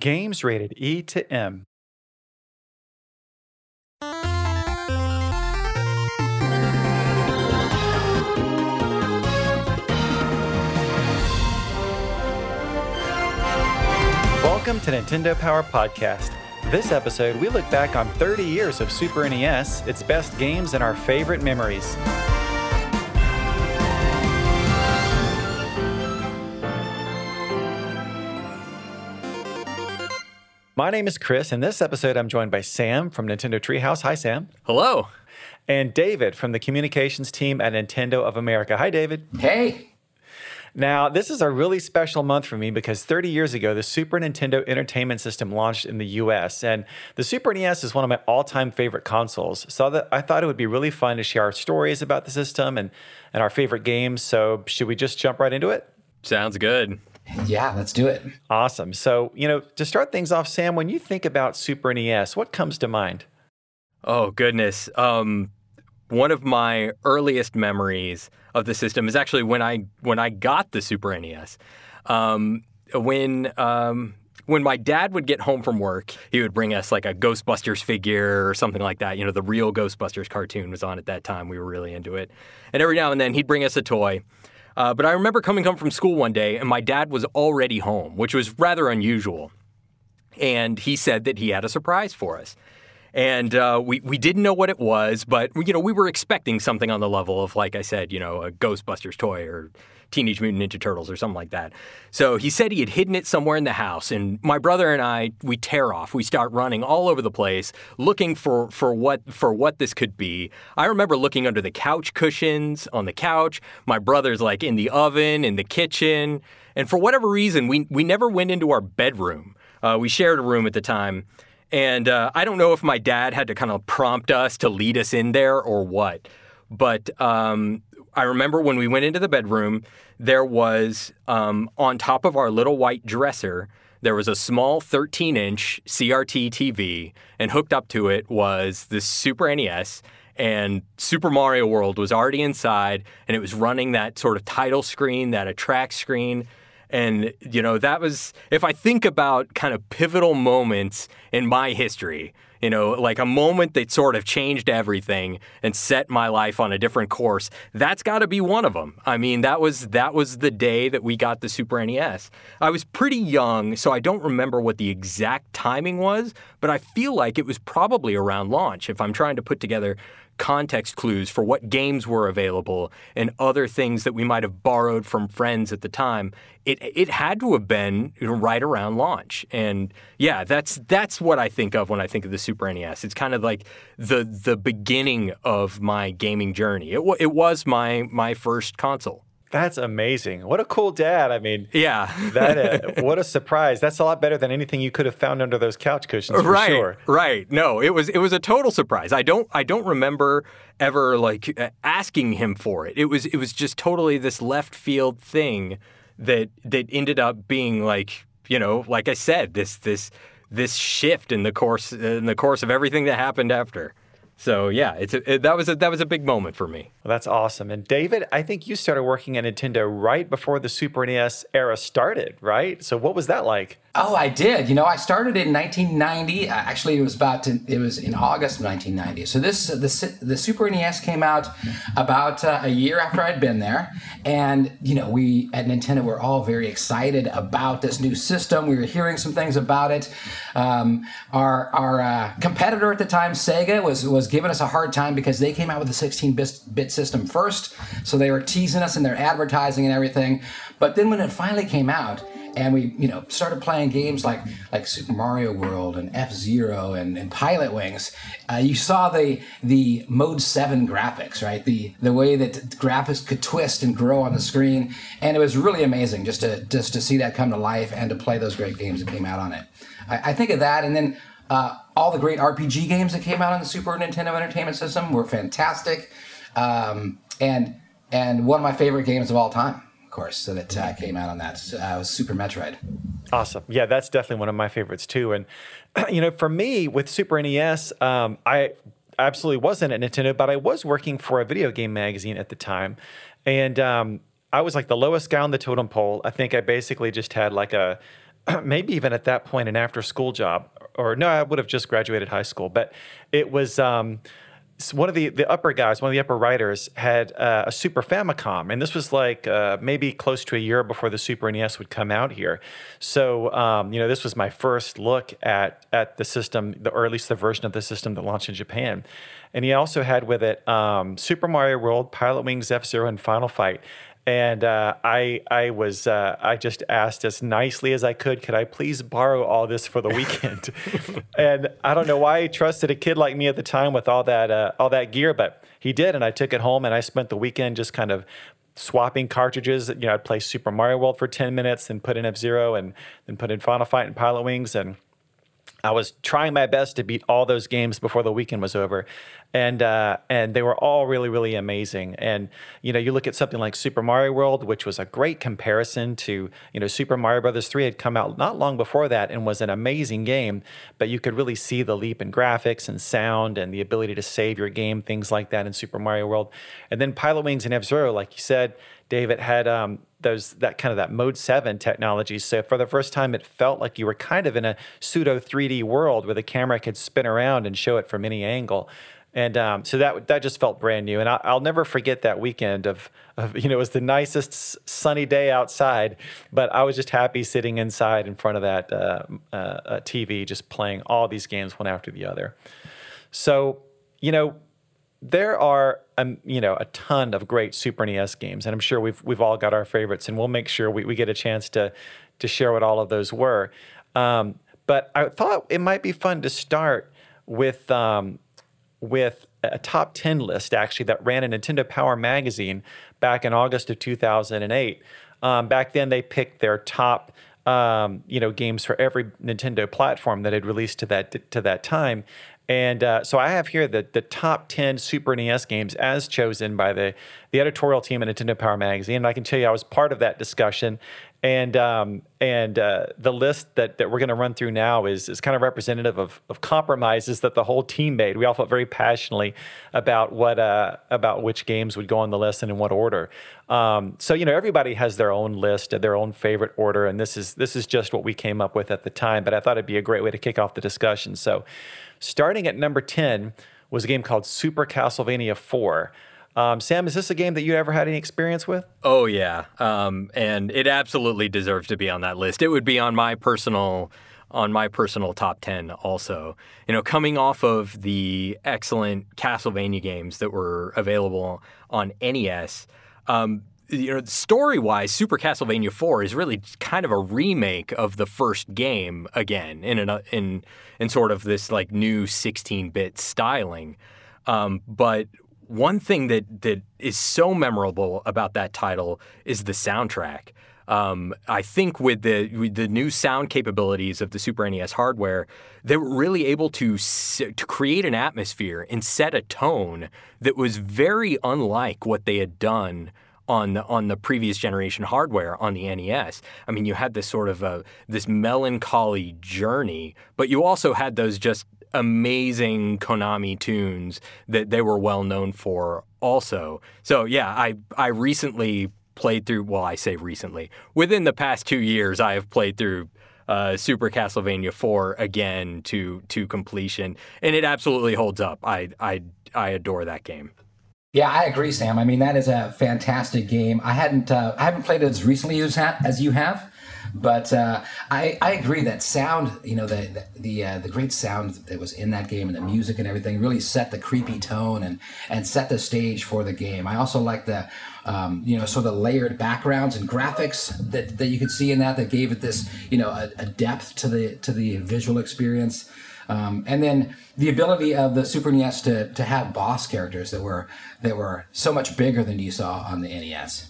Games rated E to M. Welcome to Nintendo Power Podcast. This episode, we look back on 30 years of Super NES, its best games, and our favorite memories. My name is Chris, and this episode I'm joined by Sam from Nintendo Treehouse. Hi, Sam. Hello. And David from the communications team at Nintendo of America. Hi, David. Hey. Now, this is a really special month for me because 30 years ago, the Super Nintendo Entertainment System launched in the US. And the Super NES is one of my all time favorite consoles. So that I thought it would be really fun to share our stories about the system and, and our favorite games. So, should we just jump right into it? Sounds good. Yeah, let's do it. Awesome. So, you know, to start things off, Sam, when you think about Super NES, what comes to mind? Oh, goodness. Um, one of my earliest memories of the system is actually when I when I got the Super NES. Um, when um, when my dad would get home from work, he would bring us like a Ghostbusters figure or something like that. You know, the real Ghostbusters cartoon was on at that time. We were really into it. And every now and then he'd bring us a toy. Uh, but I remember coming home from school one day and my dad was already home, which was rather unusual. And he said that he had a surprise for us. And uh, we, we didn't know what it was, but you know we were expecting something on the level of, like I said, you know, a Ghostbusters toy or Teenage Mutant Ninja Turtles or something like that. So he said he had hidden it somewhere in the house, and my brother and I we tear off. We start running all over the place looking for for what for what this could be. I remember looking under the couch cushions on the couch. My brother's like in the oven in the kitchen, and for whatever reason, we we never went into our bedroom. Uh, we shared a room at the time. And uh, I don't know if my dad had to kind of prompt us to lead us in there or what. But um, I remember when we went into the bedroom, there was um, on top of our little white dresser, there was a small 13 inch CRT TV, and hooked up to it was the Super NES. And Super Mario World was already inside, and it was running that sort of title screen, that attract screen. And, you know, that was, if I think about kind of pivotal moments in my history, you know, like a moment that sort of changed everything and set my life on a different course, that's got to be one of them. I mean, that was that was the day that we got the Super NES. I was pretty young, so I don't remember what the exact timing was, but I feel like it was probably around launch if I'm trying to put together context clues for what games were available and other things that we might have borrowed from friends at the time. It it had to have been right around launch, and yeah, that's that's what I think of when I think of the Super NES. It's kind of like the the beginning of my gaming journey. It it was my my first console. That's amazing. What a cool dad. I mean, yeah. that uh, what a surprise. That's a lot better than anything you could have found under those couch cushions for right, sure. Right. No, it was it was a total surprise. I don't I don't remember ever like asking him for it. It was it was just totally this left field thing that that ended up being like, you know, like I said, this this this shift in the course in the course of everything that happened after. So yeah, it's a, it, that was a, that was a big moment for me. Well, that's awesome. And David, I think you started working at Nintendo right before the Super NES era started, right? So what was that like? Oh, I did. You know, I started in 1990. Actually, it was about to, it was in August of 1990. So this the the Super NES came out about uh, a year after I'd been there, and you know, we at Nintendo were all very excited about this new system. We were hearing some things about it. Um, our our uh, competitor at the time, Sega, was was giving us a hard time because they came out with a 16-bit system first. So they were teasing us in their advertising and everything. But then when it finally came out and we you know started playing games like like Super Mario World and F Zero and, and Pilot Wings, uh, you saw the the Mode Seven graphics, right? The the way that graphics could twist and grow on the screen, and it was really amazing just to just to see that come to life and to play those great games that came out on it. I, I think of that, and then. Uh, all the great RPG games that came out on the Super Nintendo Entertainment System were fantastic, um, and and one of my favorite games of all time of course, so that uh, came out on that. Uh, was Super Metroid. Awesome. Yeah, that's definitely one of my favorites too. And you know, for me with Super NES, um, I absolutely wasn't at Nintendo, but I was working for a video game magazine at the time, and um, I was like the lowest guy on the totem pole. I think I basically just had like a maybe even at that point an after school job, or no, I would have just graduated high school. But it was um, one of the the upper guys, one of the upper writers, had uh, a Super Famicom, and this was like uh, maybe close to a year before the Super NES would come out here. So um, you know, this was my first look at at the system, the, or at least the version of the system that launched in Japan. And he also had with it um, Super Mario World, Pilotwings F Zero, and Final Fight and uh, I I was uh, I just asked as nicely as I could, could I please borrow all this for the weekend? and I don't know why he trusted a kid like me at the time with all that uh, all that gear, but he did, and I took it home and I spent the weekend just kind of swapping cartridges. You know, I'd play Super Mario World for ten minutes, and put in F Zero, and then put in Final Fight and Pilot Wings, and I was trying my best to beat all those games before the weekend was over, and uh, and they were all really really amazing. And you know, you look at something like Super Mario World, which was a great comparison to you know Super Mario Brothers three had come out not long before that and was an amazing game, but you could really see the leap in graphics and sound and the ability to save your game, things like that in Super Mario World. And then Pilotwings and F Zero, like you said, David had um, those that kind of that mode 7 technology so for the first time it felt like you were kind of in a pseudo 3d world where the camera could spin around and show it from any angle and um, so that that just felt brand new and I, will never forget that weekend of, of you know it was the nicest sunny day outside but i was just happy sitting inside in front of that uh, uh, tv just playing all these games one after the other so you know there are um, you know a ton of great Super NES games, and I'm sure we've we've all got our favorites, and we'll make sure we, we get a chance to to share what all of those were. Um, but I thought it might be fun to start with um, with a top ten list actually that ran in Nintendo Power magazine back in August of 2008. Um, back then, they picked their top um, you know games for every Nintendo platform that had released to that to that time, and uh, so I have here the, the top 10 Super NES games as chosen by the, the editorial team at Nintendo Power Magazine. And I can tell you I was part of that discussion. And um, and uh, the list that, that we're going to run through now is, is kind of representative of, of compromises that the whole team made. We all felt very passionately about what uh, about which games would go on the list and in what order. Um, so you know everybody has their own list, their own favorite order, and this is this is just what we came up with at the time. But I thought it'd be a great way to kick off the discussion. So starting at number ten was a game called Super Castlevania Four. Um, Sam, is this a game that you ever had any experience with? Oh yeah, um, and it absolutely deserves to be on that list. It would be on my personal on my personal top 10 also. You know, coming off of the excellent Castlevania games that were available on NES, um, you know, story wise, Super Castlevania 4 is really kind of a remake of the first game again in an, in in sort of this like new 16 bit styling. Um, but one thing that that is so memorable about that title is the soundtrack. Um, I think with the with the new sound capabilities of the Super NES hardware, they were really able to to create an atmosphere and set a tone that was very unlike what they had done on the, on the previous generation hardware on the NES. I mean, you had this sort of a, this melancholy journey, but you also had those just amazing Konami tunes that they were well known for also. So yeah, I I recently played through well, I say recently. Within the past 2 years I have played through uh, Super Castlevania 4 again to to completion and it absolutely holds up. I I I adore that game. Yeah, I agree, Sam. I mean, that is a fantastic game. I hadn't uh, I haven't played it as recently as, as you have, but uh, I, I agree that sound, you know, the the uh, the, great sound that was in that game and the music and everything really set the creepy tone and and set the stage for the game. I also like the um, you know sort of layered backgrounds and graphics that, that you could see in that that gave it this you know a, a depth to the to the visual experience. Um, and then the ability of the Super NES to, to have boss characters that were that were so much bigger than you saw on the NES.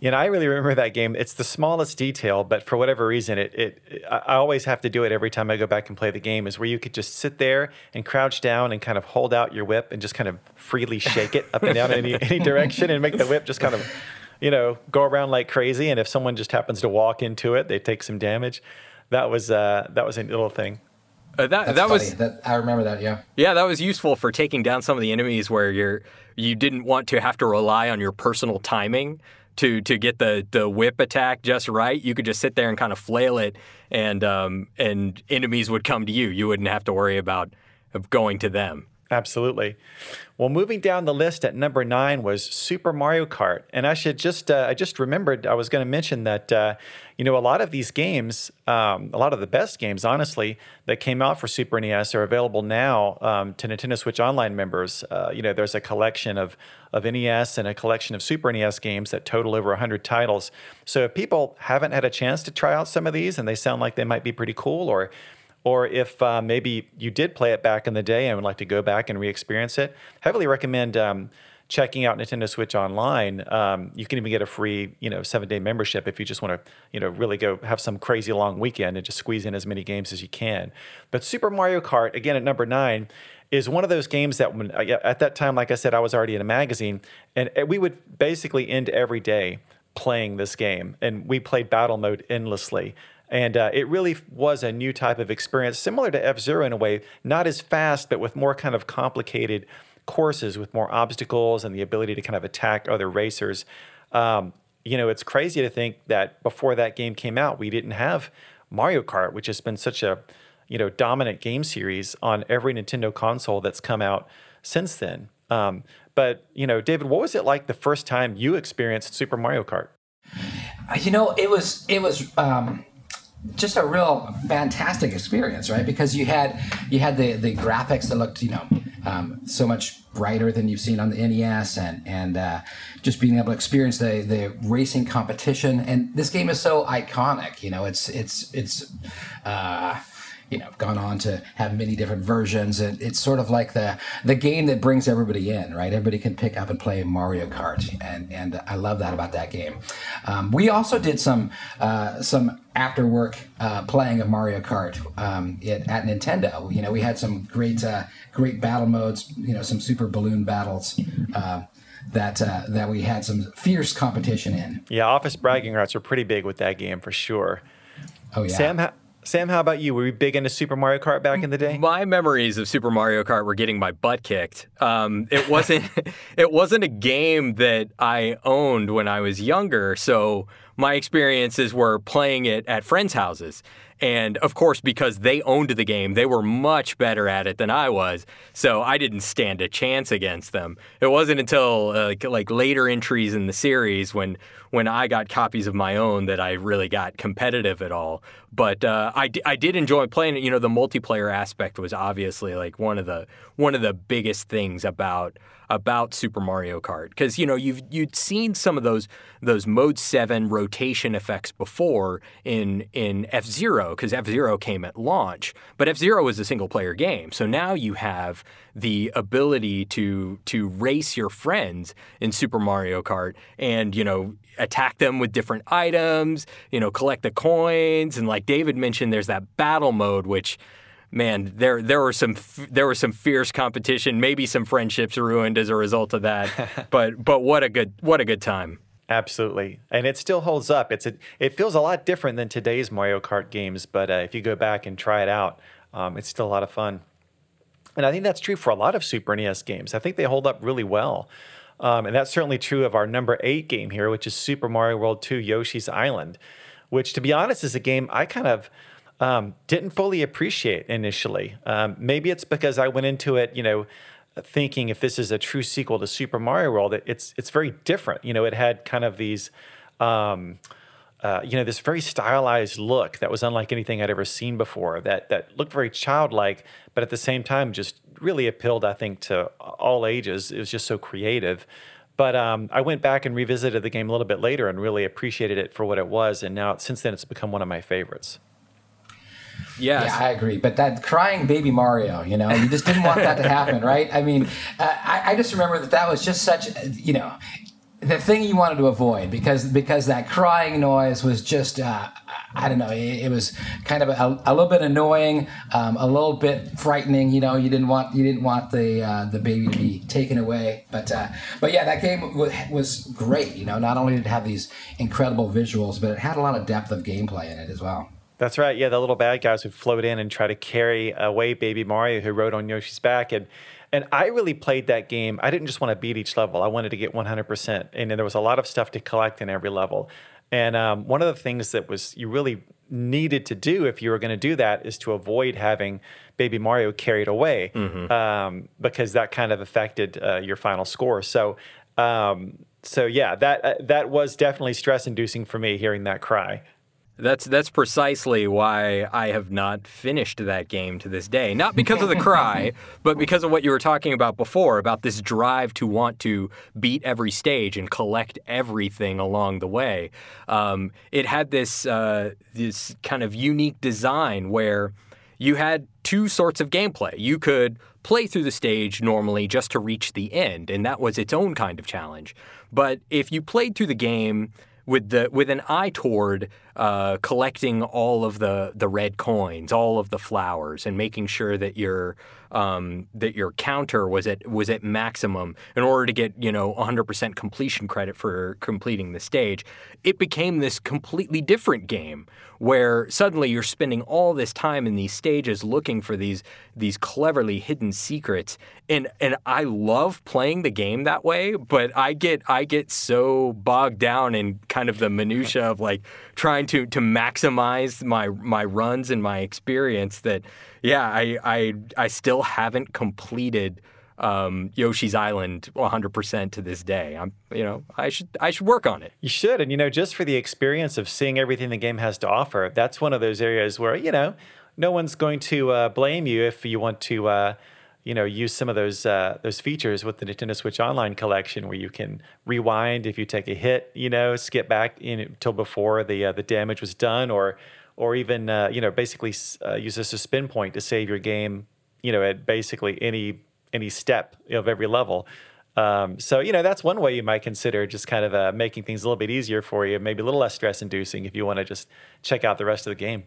You know, I really remember that game. It's the smallest detail, but for whatever reason, it, it I always have to do it every time I go back and play the game. Is where you could just sit there and crouch down and kind of hold out your whip and just kind of freely shake it up and down in any, any direction and make the whip just kind of, you know, go around like crazy. And if someone just happens to walk into it, they take some damage. That was uh, that was a little thing. Uh, that That's that was that, I remember that. Yeah. Yeah, that was useful for taking down some of the enemies where you're you didn't want to have to rely on your personal timing to to get the the whip attack just right, you could just sit there and kind of flail it, and um, and enemies would come to you. You wouldn't have to worry about of going to them. Absolutely. Well, moving down the list at number nine was Super Mario Kart, and I should just uh, just remembered I was going to mention that uh, you know a lot of these games, um, a lot of the best games, honestly, that came out for Super NES are available now um, to Nintendo Switch Online members. Uh, you know, there's a collection of of NES and a collection of Super NES games that total over 100 titles. So if people haven't had a chance to try out some of these and they sound like they might be pretty cool, or or if uh, maybe you did play it back in the day and would like to go back and re-experience it, heavily recommend um, checking out Nintendo Switch Online. Um, you can even get a free, you know, seven-day membership if you just want to, you know, really go have some crazy long weekend and just squeeze in as many games as you can. But Super Mario Kart, again at number nine, is one of those games that when at that time, like I said, I was already in a magazine, and we would basically end every day playing this game, and we played battle mode endlessly. And uh, it really was a new type of experience, similar to F Zero in a way, not as fast, but with more kind of complicated courses with more obstacles and the ability to kind of attack other racers. Um, you know, it's crazy to think that before that game came out, we didn't have Mario Kart, which has been such a you know dominant game series on every Nintendo console that's come out since then. Um, but you know, David, what was it like the first time you experienced Super Mario Kart? You know, it was it was um, just a real fantastic experience, right? Because you had you had the the graphics that looked, you know, um, so much brighter than you've seen on the NES, and and uh, just being able to experience the the racing competition. And this game is so iconic, you know. It's it's it's. Uh, you know gone on to have many different versions and it's sort of like the the game that brings everybody in right everybody can pick up and play mario kart and and i love that about that game um, we also did some uh, some after work uh, playing of mario kart um, it, at nintendo you know we had some great uh, great battle modes you know some super balloon battles uh, that uh, that we had some fierce competition in. Yeah, office bragging rights are pretty big with that game for sure. Oh yeah, Sam. Sam, how about you? Were you big into Super Mario Kart back in the day? My memories of Super Mario Kart were getting my butt kicked. Um, it wasn't it wasn't a game that I owned when I was younger, so my experiences were playing it at friends' houses. And of course, because they owned the game, they were much better at it than I was. So I didn't stand a chance against them. It wasn't until uh, like later entries in the series when when I got copies of my own that I really got competitive at all. But uh, I, d- I did enjoy playing it. You know, the multiplayer aspect was obviously like one of the one of the biggest things about about Super Mario Kart because you know you've you'd seen some of those those Mode Seven rotation effects before in in F Zero because F Zero came at launch, but F Zero was a single player game. So now you have the ability to to race your friends in Super Mario Kart and you know attack them with different items, you know collect the coins and like David mentioned, there's that battle mode which man, there there were some there was some fierce competition, maybe some friendships ruined as a result of that. but but what a good what a good time. Absolutely, and it still holds up. It's a, it feels a lot different than today's Mario Kart games, but uh, if you go back and try it out, um, it's still a lot of fun. And I think that's true for a lot of Super NES games. I think they hold up really well. Um, and that's certainly true of our number eight game here, which is Super Mario World 2 Yoshi's Island, which, to be honest, is a game I kind of um, didn't fully appreciate initially. Um, maybe it's because I went into it, you know, thinking if this is a true sequel to Super Mario World, it's it's very different. You know, it had kind of these. Um, uh, you know, this very stylized look that was unlike anything I'd ever seen before. That that looked very childlike, but at the same time, just really appealed, I think, to all ages. It was just so creative. But um, I went back and revisited the game a little bit later and really appreciated it for what it was. And now, since then, it's become one of my favorites. Yes. Yeah, I agree. But that crying baby Mario, you know, you just didn't want that to happen, right? I mean, uh, I, I just remember that that was just such, you know, the thing you wanted to avoid because because that crying noise was just uh, I don't know it, it was kind of a, a little bit annoying um, a little bit frightening you know you didn't want you didn't want the uh, the baby to be taken away but uh, but yeah that game w- was great you know not only did it have these incredible visuals but it had a lot of depth of gameplay in it as well that's right. Yeah, the little bad guys would float in and try to carry away Baby Mario, who rode on Yoshi's back. And And I really played that game. I didn't just want to beat each level. I wanted to get 100%. And there was a lot of stuff to collect in every level. And um, one of the things that was you really needed to do if you were going to do that is to avoid having Baby Mario carried away mm-hmm. um, because that kind of affected uh, your final score. So, um, so yeah, that uh, that was definitely stress inducing for me hearing that cry. That's that's precisely why I have not finished that game to this day. Not because of the cry, but because of what you were talking about before about this drive to want to beat every stage and collect everything along the way. Um, it had this uh, this kind of unique design where you had two sorts of gameplay. You could play through the stage normally just to reach the end, and that was its own kind of challenge. But if you played through the game with the with an eye toward uh, collecting all of the the red coins, all of the flowers, and making sure that your um, that your counter was at was at maximum in order to get you know 100% completion credit for completing the stage. It became this completely different game where suddenly you're spending all this time in these stages looking for these these cleverly hidden secrets and and I love playing the game that way but I get I get so bogged down in kind of the minutia of like trying to to maximize my my runs and my experience that yeah I I I still haven't completed um, Yoshi's Island 100% to this day. I'm, you know, I should I should work on it. You should, and you know, just for the experience of seeing everything the game has to offer, that's one of those areas where you know, no one's going to uh, blame you if you want to. Uh, you know, use some of those uh, those features with the Nintendo Switch Online collection, where you can rewind if you take a hit, you know, skip back until before the uh, the damage was done, or or even uh, you know basically uh, use this as a suspend point to save your game, you know, at basically any any step of every level. Um, so you know that's one way you might consider just kind of uh, making things a little bit easier for you, maybe a little less stress inducing if you want to just check out the rest of the game.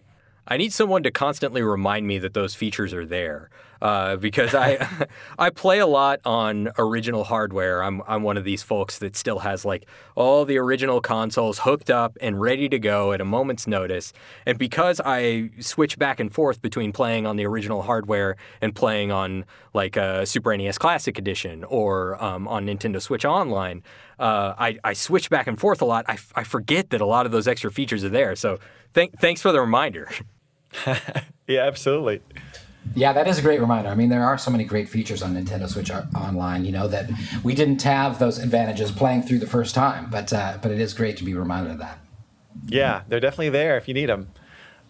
I need someone to constantly remind me that those features are there uh, because I I play a lot on original hardware. I'm I'm one of these folks that still has like all the original consoles hooked up and ready to go at a moment's notice. And because I switch back and forth between playing on the original hardware and playing on like a Super NES Classic Edition or um, on Nintendo Switch Online, uh, I I switch back and forth a lot. I, I forget that a lot of those extra features are there. So th- thanks for the reminder. yeah, absolutely. Yeah, that is a great reminder. I mean, there are so many great features on Nintendo Switch Online, you know, that we didn't have those advantages playing through the first time, but uh, but it is great to be reminded of that. Yeah, they're definitely there if you need them.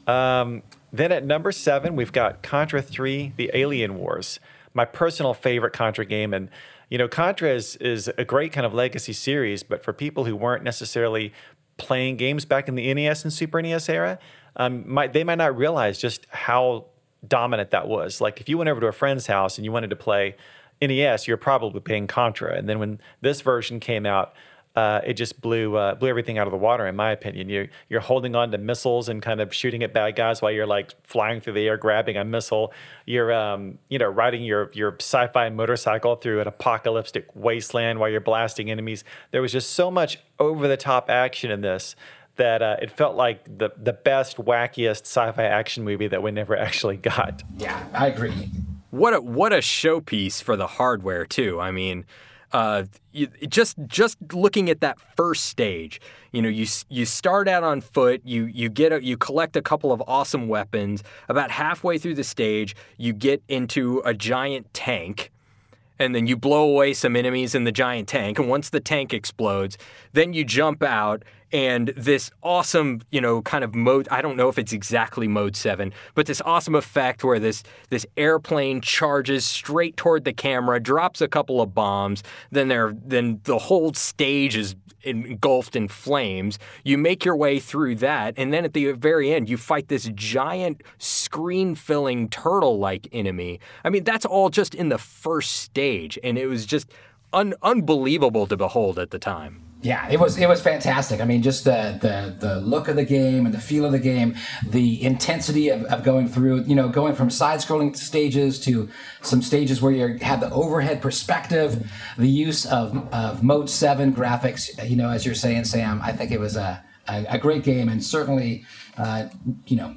Um, then at number seven, we've got Contra 3: The Alien Wars, my personal favorite Contra game, and you know, Contra is is a great kind of legacy series, but for people who weren't necessarily playing games back in the NES and Super NES era, um, might, they might not realize just how dominant that was. Like if you went over to a friend's house and you wanted to play NES, you're probably playing Contra. And then when this version came out, uh, it just blew uh, blew everything out of the water, in my opinion. You you're holding on to missiles and kind of shooting at bad guys while you're like flying through the air, grabbing a missile. You're um, you know riding your your sci-fi motorcycle through an apocalyptic wasteland while you're blasting enemies. There was just so much over the top action in this that uh, it felt like the the best, wackiest sci-fi action movie that we never actually got. Yeah, I agree. What a what a showpiece for the hardware too. I mean, uh, you, just just looking at that first stage, you know, you you start out on foot, you you get a, you collect a couple of awesome weapons. About halfway through the stage, you get into a giant tank and then you blow away some enemies in the giant tank. And once the tank explodes, then you jump out and this awesome, you know, kind of mode. I don't know if it's exactly mode seven, but this awesome effect where this this airplane charges straight toward the camera, drops a couple of bombs, then there then the whole stage is engulfed in flames. You make your way through that, and then at the very end, you fight this giant screen-filling turtle-like enemy. I mean, that's all just in the first stage, and it was just un- unbelievable to behold at the time. Yeah, it was it was fantastic. I mean, just the the the look of the game and the feel of the game, the intensity of, of going through, you know, going from side scrolling stages to some stages where you have the overhead perspective, the use of of mode seven graphics. You know, as you're saying, Sam, I think it was a a, a great game and certainly, uh, you know,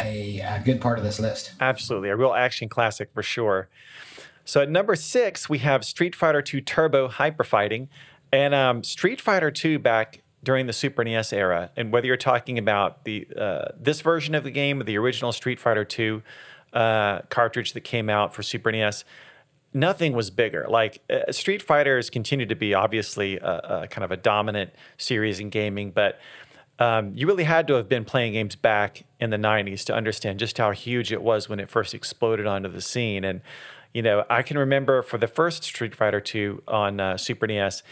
a, a good part of this list. Absolutely, a real action classic for sure. So at number six, we have Street Fighter II Turbo Hyper Fighting. And um, Street Fighter II back during the Super NES era, and whether you're talking about the uh, this version of the game or the original Street Fighter II uh, cartridge that came out for Super NES, nothing was bigger. Like uh, Street Fighter has continued to be obviously a, a, kind of a dominant series in gaming, but um, you really had to have been playing games back in the 90s to understand just how huge it was when it first exploded onto the scene. And, you know, I can remember for the first Street Fighter 2 on uh, Super NES,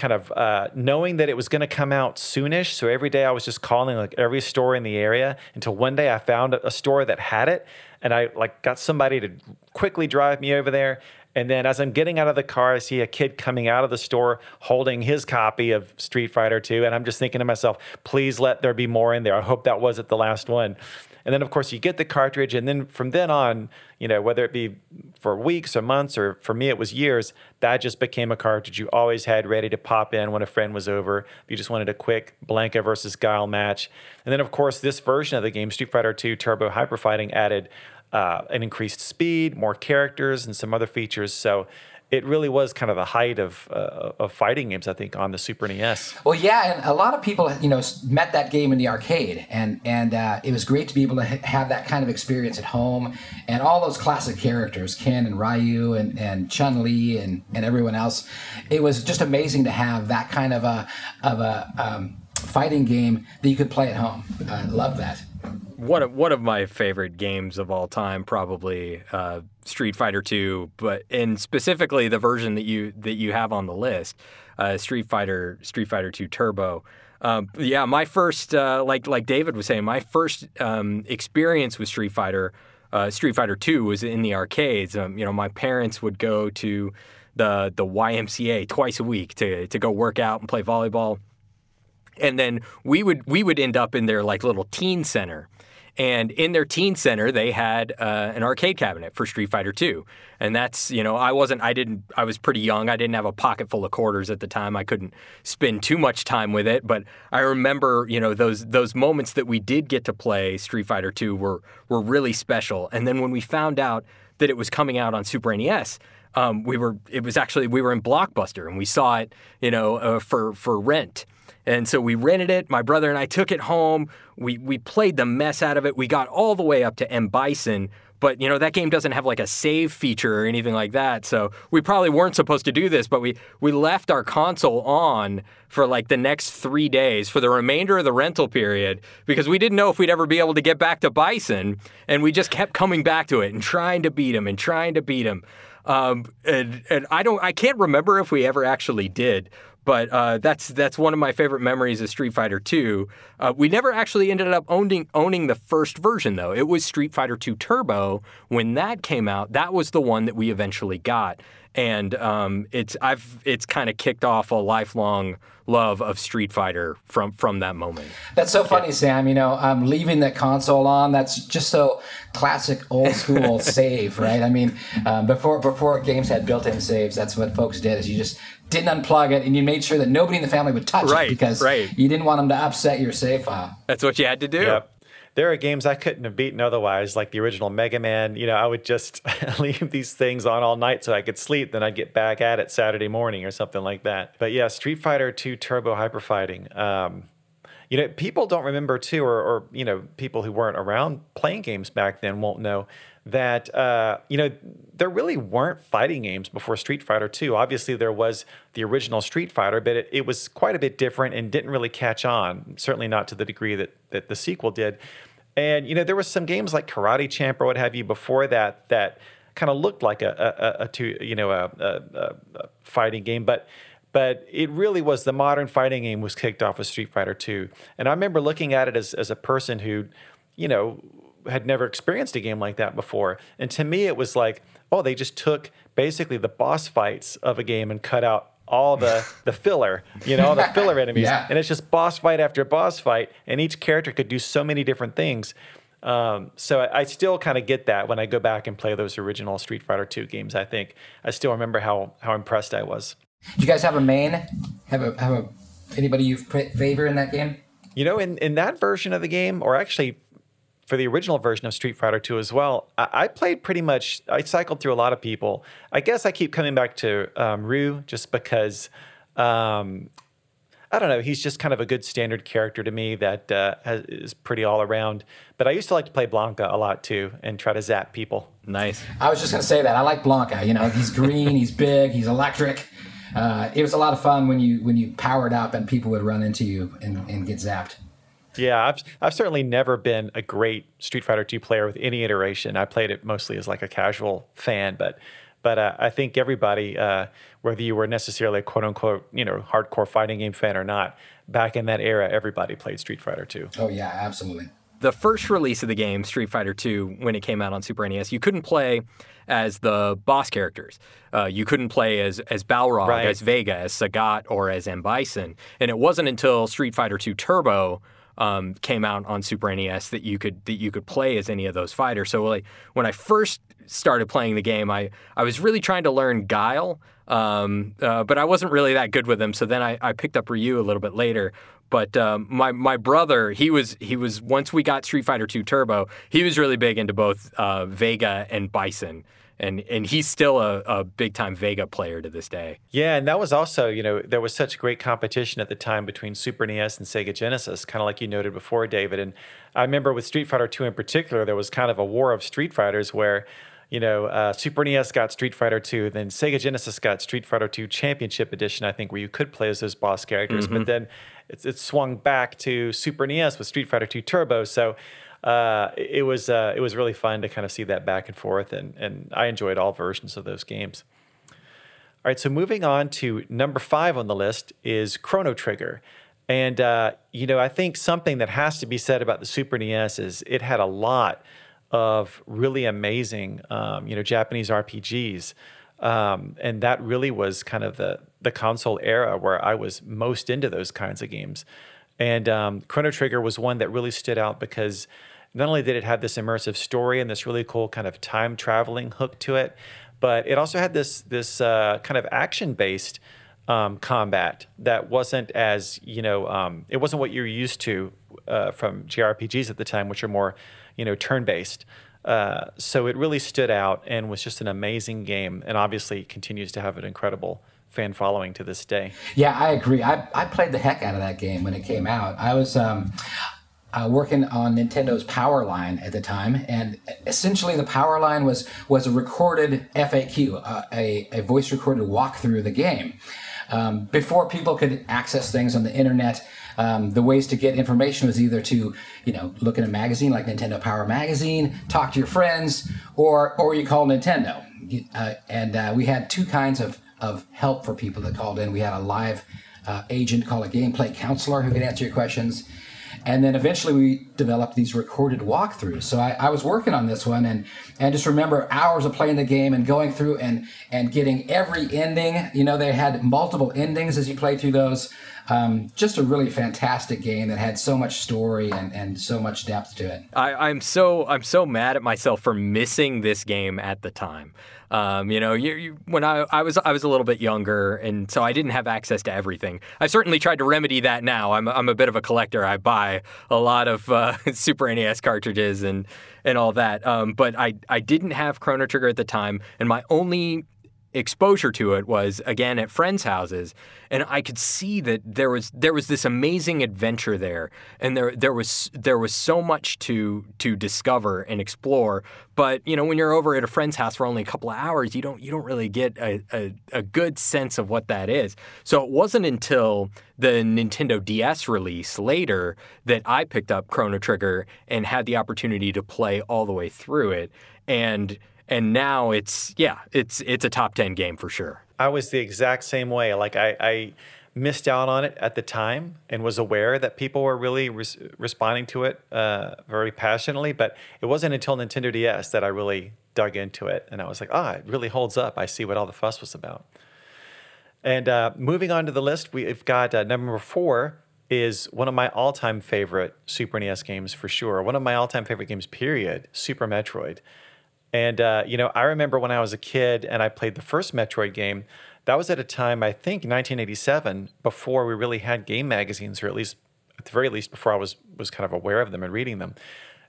kind of uh, knowing that it was going to come out soonish. So every day I was just calling like every store in the area until one day I found a store that had it, and I like got somebody to quickly drive me over there. And then as I'm getting out of the car, I see a kid coming out of the store holding his copy of Street Fighter 2. And I'm just thinking to myself, please let there be more in there. I hope that wasn't the last one. And then, of course, you get the cartridge. And then from then on, you know, whether it be for weeks or months, or for me, it was years, that just became a cartridge you always had ready to pop in when a friend was over. If you just wanted a quick Blanka versus Guile match. And then, of course, this version of the game, Street Fighter 2 Turbo Hyper Fighting, added uh, an increased speed, more characters, and some other features. So it really was kind of the height of uh, of fighting games, I think, on the Super NES. Well, yeah, and a lot of people, you know, met that game in the arcade, and and uh, it was great to be able to have that kind of experience at home, and all those classic characters, Ken and Ryu and and Chun Li and and everyone else. It was just amazing to have that kind of a of a um, fighting game that you could play at home. I love that one of one of my favorite games of all time, probably uh, Street Fighter Two, but and specifically the version that you that you have on the list, uh, Street Fighter Street Fighter Two Turbo. Um, yeah, my first uh, like like David was saying, my first um, experience with Street Fighter uh, Street Fighter Two was in the arcades. Um, you know, my parents would go to the the YMCA twice a week to to go work out and play volleyball and then we would we would end up in their like little teen center and in their teen center, they had uh, an arcade cabinet for Street Fighter 2. And that's, you know, I wasn't, I didn't, I was pretty young. I didn't have a pocket full of quarters at the time. I couldn't spend too much time with it. But I remember, you know, those those moments that we did get to play Street Fighter 2 were were really special. And then when we found out that it was coming out on Super NES, um, we were, it was actually, we were in Blockbuster and we saw it, you know, uh, for for rent. And so we rented it. My brother and I took it home. We we played the mess out of it. We got all the way up to M Bison, but you know that game doesn't have like a save feature or anything like that. So we probably weren't supposed to do this, but we we left our console on for like the next 3 days for the remainder of the rental period because we didn't know if we'd ever be able to get back to Bison and we just kept coming back to it and trying to beat him and trying to beat him. Um, and and I don't I can't remember if we ever actually did, but uh, that's that's one of my favorite memories of Street Fighter II. Uh, we never actually ended up owning owning the first version though. It was Street Fighter II Turbo when that came out. That was the one that we eventually got, and um, it's I've it's kind of kicked off a lifelong love of Street Fighter from from that moment. That's so funny, Sam. You know, um, leaving the console on. That's just so classic, old school save, right? I mean, um, before before games had built-in saves, that's what folks did. Is you just didn't unplug it, and you made sure that nobody in the family would touch right, it because right. you didn't want them to upset your save file. That's what you had to do. Yep. There are games I couldn't have beaten otherwise, like the original Mega Man. You know, I would just leave these things on all night so I could sleep. Then I'd get back at it Saturday morning or something like that. But yeah, Street Fighter 2 Turbo Hyper Fighting. Um, you know, people don't remember too, or, or you know, people who weren't around playing games back then won't know that uh, you know there really weren't fighting games before Street Fighter 2. Obviously, there was the original Street Fighter, but it, it was quite a bit different and didn't really catch on. Certainly not to the degree that that the sequel did. And you know there was some games like Karate Champ or what have you before that that kind of looked like a, a, a, two, you know a, a, a fighting game, but but it really was the modern fighting game was kicked off with Street Fighter 2. And I remember looking at it as, as a person who, you know, had never experienced a game like that before. And to me, it was like, oh, they just took basically the boss fights of a game and cut out all the the filler, you know, the filler enemies, yeah. and it's just boss fight after boss fight, and each character could do so many different things. Um, so I, I still kind of get that when I go back and play those original Street Fighter II games. I think I still remember how how impressed I was. Do you guys have a main? Have a have a anybody you favor in that game? You know, in in that version of the game, or actually for the original version of Street Fighter 2 as well, I, I, played pretty much, I cycled through a lot of people. I guess I keep coming back to um, Ryu just because. Um, I don't know. He's just kind of a good standard character to me that uh, has, is pretty all around. But I used to like to play Blanka a lot too and try to zap people. Nice. I was just going to say that. I like Blanka. You know, he's green, he's big, he's electric. Uh, it was a lot of fun when you when you powered up and people would run into you and, and get zapped. Yeah, I've I've certainly never been a great Street Fighter 2 player with any iteration. I played it mostly as like a casual fan, but but uh, I think everybody, uh, whether you were necessarily a quote unquote you know hardcore fighting game fan or not, back in that era, everybody played Street Fighter 2. Oh yeah, absolutely. The first release of the game, Street Fighter 2, when it came out on Super NES, you couldn't play as the boss characters. Uh, you couldn't play as as Balrog, right. as Vega, as Sagat, or as M. Bison. And it wasn't until Street Fighter 2 Turbo um, came out on Super NES that you could that you could play as any of those fighters. So like when I first started playing the game, I I was really trying to learn Guile, um, uh, but I wasn't really that good with him. So then I, I picked up Ryu a little bit later. But um, my my brother, he was he was once we got Street Fighter 2 Turbo, he was really big into both uh, Vega and Bison and and he's still a, a big time Vega player to this day. Yeah, and that was also you know there was such great competition at the time between Super NES and Sega Genesis, kind of like you noted before, David. And I remember with Street Fighter Two in particular, there was kind of a war of Street Fighters where. You know, uh, Super NES got Street Fighter 2, then Sega Genesis got Street Fighter 2 Championship Edition, I think, where you could play as those boss characters. Mm-hmm. But then it's, it swung back to Super NES with Street Fighter 2 Turbo. So uh, it was uh, it was really fun to kind of see that back and forth, and and I enjoyed all versions of those games. All right, so moving on to number five on the list is Chrono Trigger. And, uh, you know, I think something that has to be said about the Super NES is it had a lot of really amazing, um, you know, Japanese RPGs. Um, and that really was kind of the, the console era where I was most into those kinds of games. And um, Chrono Trigger was one that really stood out because not only did it have this immersive story and this really cool kind of time traveling hook to it, but it also had this this uh, kind of action based um, combat that wasn't as you know um, it wasn't what you're used to uh, from JRPGs at the time, which are more you know turn based. Uh, so it really stood out and was just an amazing game, and obviously continues to have an incredible fan following to this day. Yeah, I agree. I, I played the heck out of that game when it came out. I was um, uh, working on Nintendo's Power Line at the time, and essentially the Power Line was was a recorded FAQ, uh, a, a voice recorded walkthrough of the game. Um, before people could access things on the internet, um, the ways to get information was either to you know look in a magazine like Nintendo Power Magazine, talk to your friends, or or you call Nintendo. Uh, and uh, we had two kinds of of help for people that called in. We had a live uh, agent called a gameplay counselor who could answer your questions and then eventually we developed these recorded walkthroughs. So I, I, was working on this one and, and just remember hours of playing the game and going through and, and getting every ending. You know, they had multiple endings as you play through those. Um, just a really fantastic game that had so much story and, and so much depth to it. I, I'm so I'm so mad at myself for missing this game at the time. Um, you know, you, you, when I, I was I was a little bit younger, and so I didn't have access to everything. I certainly tried to remedy that now. I'm I'm a bit of a collector. I buy a lot of uh, Super NES cartridges and and all that. Um, but I I didn't have Chrono Trigger at the time, and my only exposure to it was again at friends' houses, and I could see that there was there was this amazing adventure there, and there there was there was so much to to discover and explore. But you know, when you're over at a friend's house for only a couple of hours, you don't you don't really get a, a, a good sense of what that is. So it wasn't until the Nintendo DS release later that I picked up Chrono Trigger and had the opportunity to play all the way through it. And and now it's yeah, it's it's a top ten game for sure. I was the exact same way. Like I, I missed out on it at the time and was aware that people were really res- responding to it uh, very passionately, but it wasn't until Nintendo DS that I really dug into it and I was like, ah, oh, it really holds up. I see what all the fuss was about. And uh, moving on to the list, we've got uh, number four is one of my all-time favorite Super NES games for sure. One of my all-time favorite games, period. Super Metroid. And uh, you know, I remember when I was a kid and I played the first Metroid game. That was at a time I think 1987, before we really had game magazines, or at least at the very least before I was was kind of aware of them and reading them.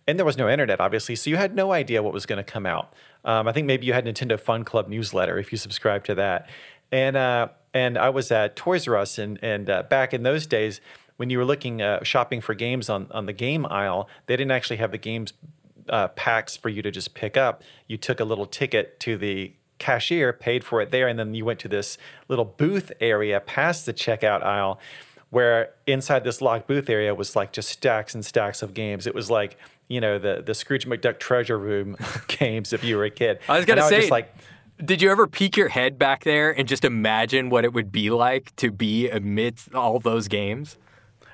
and there was no internet, obviously, so you had no idea what was going to come out. Um, I think maybe you had Nintendo Fun Club newsletter if you subscribed to that, and uh, and I was at Toys R Us, and and uh, back in those days when you were looking uh, shopping for games on on the game aisle, they didn't actually have the games uh, packs for you to just pick up. You took a little ticket to the cashier, paid for it there, and then you went to this little booth area past the checkout aisle where inside this locked booth area was like just stacks and stacks of games. It was like, you know, the the Scrooge McDuck treasure room games if you were a kid. I was gonna say, just like did you ever peek your head back there and just imagine what it would be like to be amidst all those games?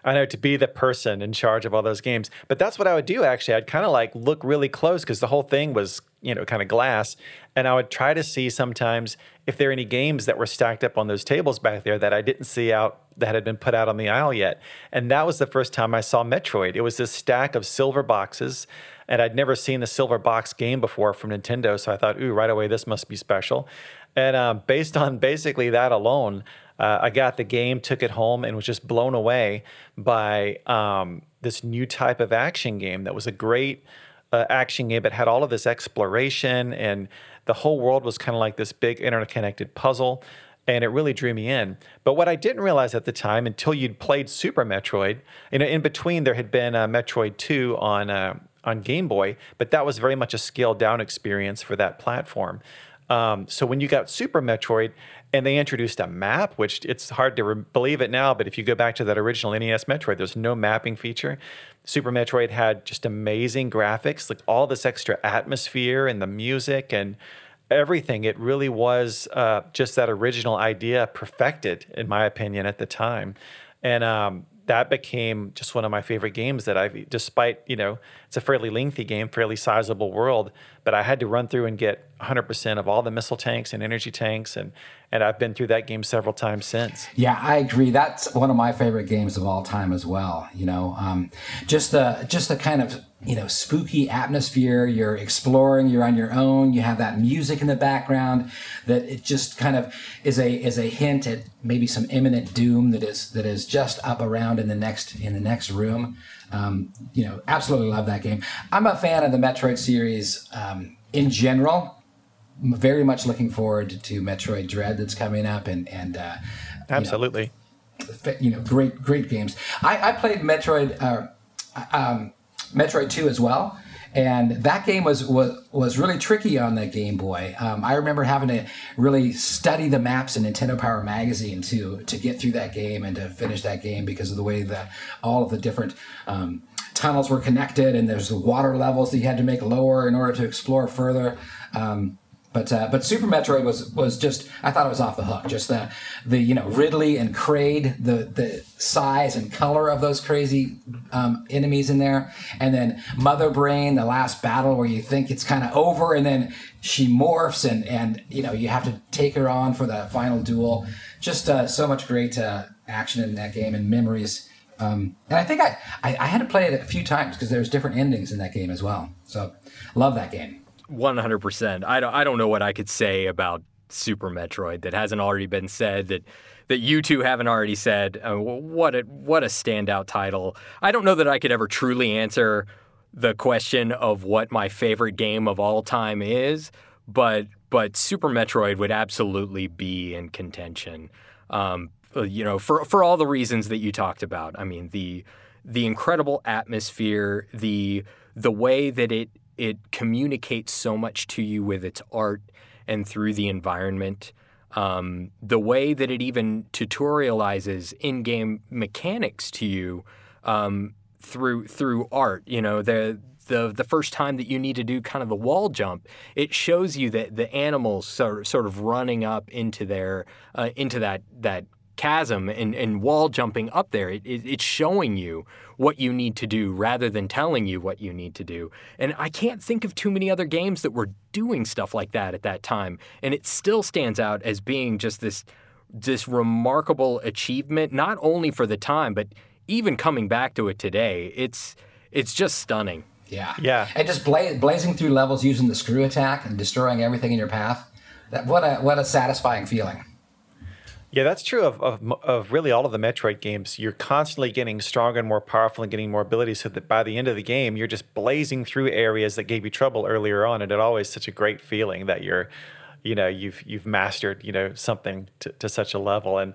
I know to be the person in charge of all those games. But that's what I would do actually. I'd kind of like look really close because the whole thing was, you know, kind of glass. And I would try to see sometimes if there are any games that were stacked up on those tables back there that I didn't see out that had been put out on the aisle yet. And that was the first time I saw Metroid. It was this stack of silver boxes. And I'd never seen the silver box game before from Nintendo. So I thought, ooh, right away, this must be special. And um, based on basically that alone, uh, I got the game, took it home, and was just blown away by um, this new type of action game that was a great uh, action game. It had all of this exploration, and the whole world was kind of like this big interconnected puzzle. And it really drew me in. But what I didn't realize at the time, until you'd played Super Metroid, you know, in between there had been uh, Metroid 2 on uh, on Game Boy, but that was very much a scaled down experience for that platform. Um, so when you got Super Metroid and they introduced a map, which it's hard to re- believe it now, but if you go back to that original NES Metroid, there's no mapping feature. Super Metroid had just amazing graphics, like all this extra atmosphere and the music and everything. It really was uh, just that original idea perfected, in my opinion, at the time. And um, that became just one of my favorite games that I've, despite, you know, it's a fairly lengthy game, fairly sizable world, but I had to run through and get 100% of all the missile tanks and energy tanks. And, and I've been through that game several times since. Yeah, I agree. That's one of my favorite games of all time as well. You know, um, just the just the kind of you know spooky atmosphere. You're exploring. You're on your own. You have that music in the background. That it just kind of is a is a hint at maybe some imminent doom that is that is just up around in the next in the next room. Um, you know, absolutely love that game. I'm a fan of the Metroid series um, in general very much looking forward to Metroid Dread that's coming up, and and uh, absolutely, you know, you know, great great games. I, I played Metroid uh, um, Metroid Two as well. And that game was, was was really tricky on the Game Boy. Um, I remember having to really study the maps in Nintendo Power Magazine to to get through that game and to finish that game because of the way that all of the different um, tunnels were connected and there's the water levels that you had to make lower in order to explore further. Um, but uh, but Super Metroid was was just I thought it was off the hook. Just the the you know Ridley and Kraid, the the size and color of those crazy um, enemies in there, and then Mother Brain, the last battle where you think it's kind of over, and then she morphs and and you know you have to take her on for the final duel. Just uh, so much great uh, action in that game and memories. Um, and I think I, I, I had to play it a few times because there's different endings in that game as well. So love that game. One hundred percent. I don't. I don't know what I could say about Super Metroid that hasn't already been said. That that you two haven't already said. Uh, what a what a standout title. I don't know that I could ever truly answer the question of what my favorite game of all time is, but but Super Metroid would absolutely be in contention. Um, you know, for for all the reasons that you talked about. I mean, the the incredible atmosphere, the the way that it it communicates so much to you with its art and through the environment. Um, the way that it even tutorializes in-game mechanics to you um, through through art. You know, the the the first time that you need to do kind of the wall jump, it shows you that the animals of, sort of running up into their uh, into that that chasm and, and wall jumping up there. It, it, it's showing you what you need to do rather than telling you what you need to do. And I can't think of too many other games that were doing stuff like that at that time. And it still stands out as being just this this remarkable achievement, not only for the time, but even coming back to it today. It's it's just stunning. Yeah. Yeah. And just bla- blazing through levels using the screw attack and destroying everything in your path. That what a what a satisfying feeling. Yeah, that's true of, of, of really all of the Metroid games. You're constantly getting stronger and more powerful and getting more abilities so that by the end of the game, you're just blazing through areas that gave you trouble earlier on. And it always such a great feeling that you're, you know, you've you've mastered, you know, something to, to such a level. And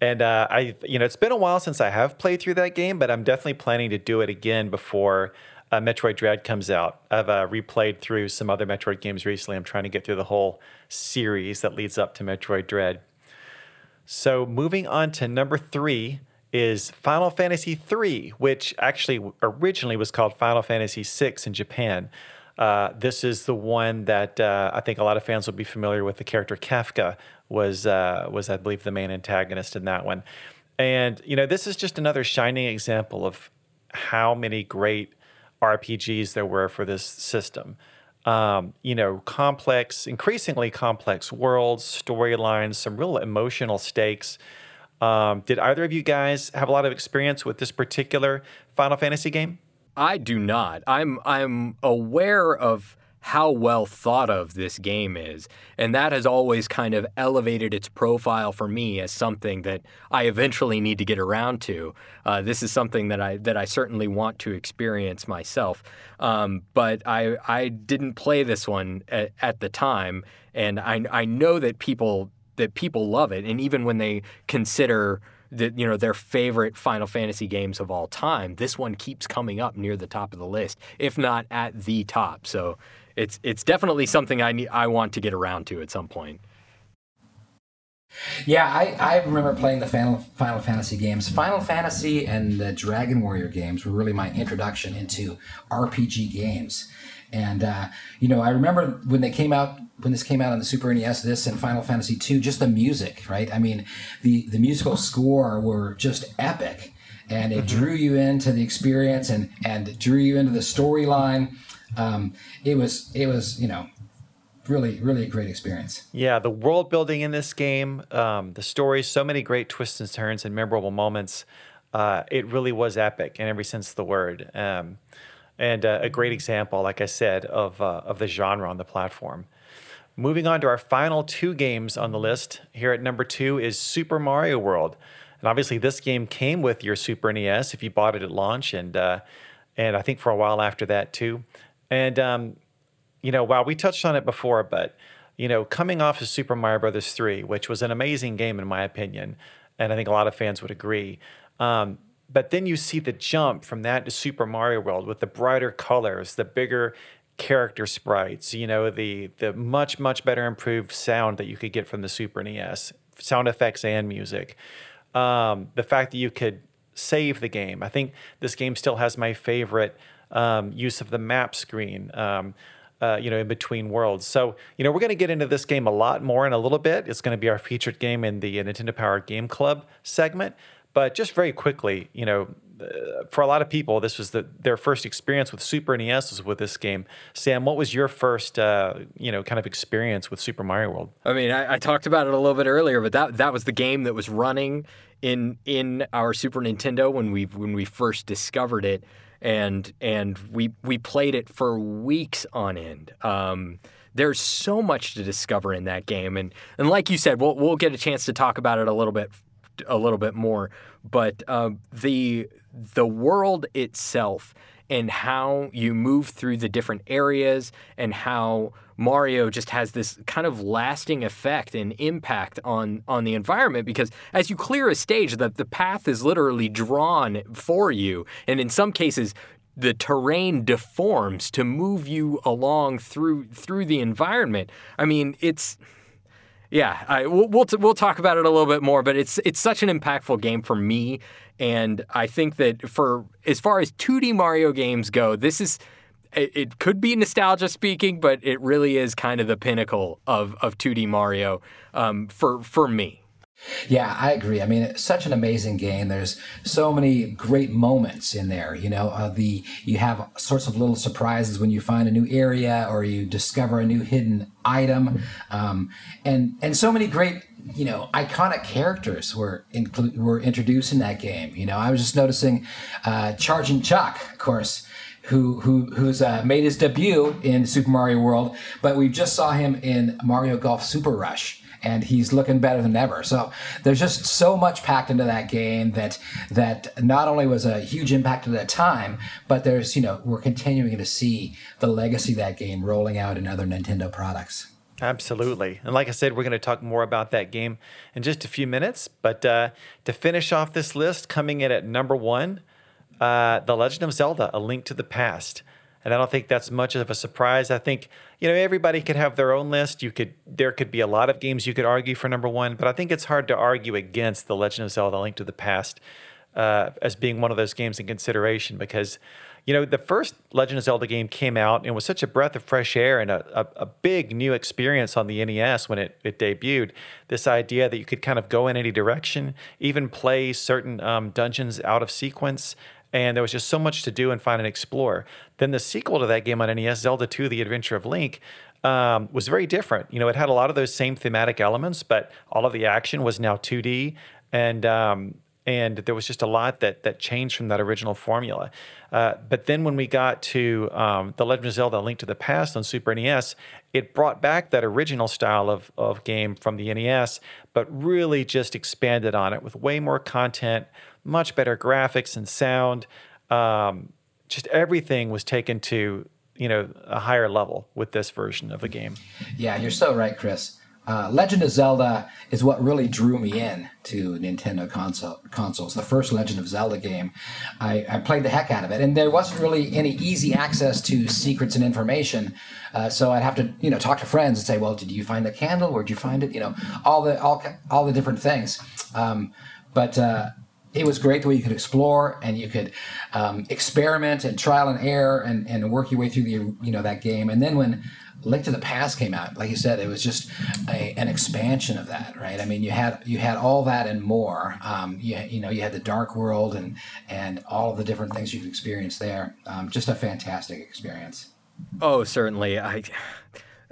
and uh, I, you know, it's been a while since I have played through that game, but I'm definitely planning to do it again before uh, Metroid Dread comes out. I've uh, replayed through some other Metroid games recently. I'm trying to get through the whole series that leads up to Metroid Dread. So moving on to number three is Final Fantasy III, which actually originally was called Final Fantasy VI in Japan. Uh, this is the one that uh, I think a lot of fans will be familiar with. The character Kefka was uh, was I believe the main antagonist in that one, and you know this is just another shining example of how many great RPGs there were for this system um, you know, complex, increasingly complex worlds, storylines, some real emotional stakes. Um, did either of you guys have a lot of experience with this particular Final Fantasy game? I do not. I'm I'm aware of how well thought of this game is. And that has always kind of elevated its profile for me as something that I eventually need to get around to. Uh, this is something that I that I certainly want to experience myself. Um, but I I didn't play this one at, at the time, and I I know that people that people love it, and even when they consider the, you know their favorite Final Fantasy games of all time. This one keeps coming up near the top of the list, if not at the top. So it's it's definitely something I need I want to get around to at some point. Yeah, I, I remember playing the Final, Final Fantasy games. Final Fantasy and the Dragon Warrior games were really my introduction into RPG games. And uh, you know, I remember when they came out when this came out on the Super NES, this and Final Fantasy II, just the music, right? I mean, the the musical score were just epic, and it mm-hmm. drew you into the experience and and drew you into the storyline um, it was it was you know really really a great experience. Yeah, the world building in this game, um, the story, so many great twists and turns and memorable moments. Uh, it really was epic in every sense of the word. Um, and uh, a great example, like I said, of uh, of the genre on the platform. Moving on to our final two games on the list. Here at number two is Super Mario World, and obviously this game came with your Super NES if you bought it at launch, and uh, and I think for a while after that too. And um, you know, wow, we touched on it before, but you know, coming off of Super Mario Brothers 3, which was an amazing game in my opinion, and I think a lot of fans would agree. Um, but then you see the jump from that to Super Mario World with the brighter colors, the bigger character sprites, you know, the the much much better improved sound that you could get from the Super NES, sound effects and music. Um, the fact that you could save the game. I think this game still has my favorite um, use of the map screen. Um, uh, you know, in between worlds. So, you know, we're going to get into this game a lot more in a little bit. It's going to be our featured game in the Nintendo Power Game Club segment. But just very quickly, you know, uh, for a lot of people, this was the, their first experience with Super NES was with this game. Sam, what was your first, uh, you know, kind of experience with Super Mario World? I mean, I, I, talked about it a little bit earlier, but that that was the game that was running in in our Super Nintendo when we when we first discovered it and and we we played it for weeks on end. Um, there's so much to discover in that game, and and like you said, we'll we'll get a chance to talk about it a little bit a little bit more. But uh, the the world itself and how you move through the different areas and how Mario just has this kind of lasting effect and impact on on the environment because as you clear a stage the, the path is literally drawn for you and in some cases the terrain deforms to move you along through through the environment. I mean, it's yeah, I, we'll we'll, t- we'll talk about it a little bit more, but it's it's such an impactful game for me, and I think that for as far as 2D Mario games go, this is it, could be nostalgia speaking, but it really is kind of the pinnacle of of 2D Mario um, for for me. Yeah, I agree. I mean, it's such an amazing game. There's so many great moments in there. You know, uh, the you have sorts of little surprises when you find a new area or you discover a new hidden item, um, and and so many great you know iconic characters were inclu- were introduced in that game. You know, I was just noticing uh, Charging Chuck, of course. Who, who who's uh, made his debut in Super Mario World, but we just saw him in Mario Golf Super Rush, and he's looking better than ever. So there's just so much packed into that game that that not only was a huge impact at that time, but there's you know we're continuing to see the legacy of that game rolling out in other Nintendo products. Absolutely. And like I said, we're going to talk more about that game in just a few minutes. But uh, to finish off this list, coming in at number one, uh, The Legend of Zelda A Link to the Past. And I don't think that's much of a surprise. I think, you know, everybody could have their own list. You could there could be a lot of games you could argue for number one, but I think it's hard to argue against The Legend of Zelda Link to the Past uh, as being one of those games in consideration because you know, the first Legend of Zelda game came out and was such a breath of fresh air and a, a, a, big new experience on the NES when it, it debuted. This idea that you could kind of go in any direction, even play certain um, dungeons out of sequence. And there was just so much to do and find and explore. Then the sequel to that game on NES, Zelda 2 The Adventure of Link, um, was very different. You know, it had a lot of those same thematic elements, but all of the action was now 2D. And um, and there was just a lot that that changed from that original formula. Uh, but then when we got to um, the Legend of Zelda: Link to the Past on Super NES, it brought back that original style of of game from the NES, but really just expanded on it with way more content, much better graphics and sound. Um, just everything was taken to you know a higher level with this version of the game. Yeah, you're so right, Chris. Uh, Legend of Zelda is what really drew me in to Nintendo console, consoles. The first Legend of Zelda game, I, I, played the heck out of it, and there wasn't really any easy access to secrets and information. Uh, so I'd have to, you know, talk to friends and say, "Well, did you find the candle? Where'd you find it?" You know, all the all all the different things. Um, but uh, it was great the way you could explore and you could um, experiment and trial and error and, and work your way through the you know that game. And then when Link to the Past came out. Like you said, it was just a, an expansion of that, right? I mean, you had you had all that and more. Um, you, you know, you had the Dark World and and all of the different things you could experience there. Um, just a fantastic experience. Oh, certainly. I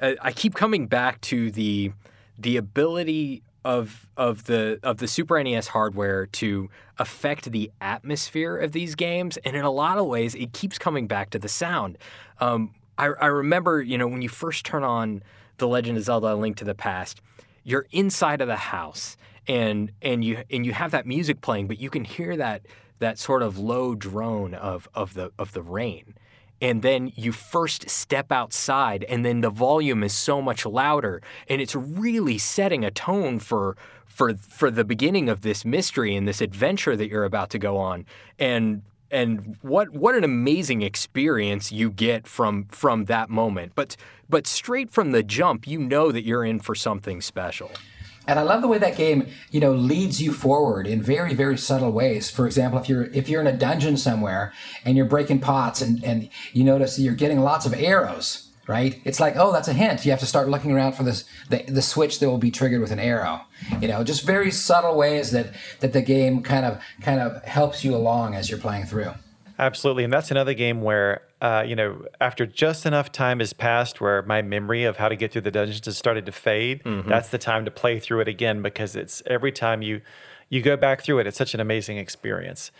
I keep coming back to the the ability of of the of the Super NES hardware to affect the atmosphere of these games, and in a lot of ways, it keeps coming back to the sound. Um, I, I remember, you know, when you first turn on The Legend of Zelda: Link to the Past, you're inside of the house and and you and you have that music playing, but you can hear that that sort of low drone of of the of the rain. And then you first step outside, and then the volume is so much louder, and it's really setting a tone for for for the beginning of this mystery and this adventure that you're about to go on. And and what what an amazing experience you get from from that moment. But but straight from the jump, you know that you're in for something special. And I love the way that game, you know, leads you forward in very, very subtle ways. For example, if you're if you're in a dungeon somewhere and you're breaking pots and, and you notice you're getting lots of arrows, right? It's like, oh, that's a hint. You have to start looking around for this the, the switch that will be triggered with an arrow. You know, just very subtle ways that that the game kind of kind of helps you along as you're playing through. Absolutely, and that's another game where uh, you know after just enough time has passed, where my memory of how to get through the dungeons has started to fade. Mm-hmm. That's the time to play through it again because it's every time you you go back through it, it's such an amazing experience.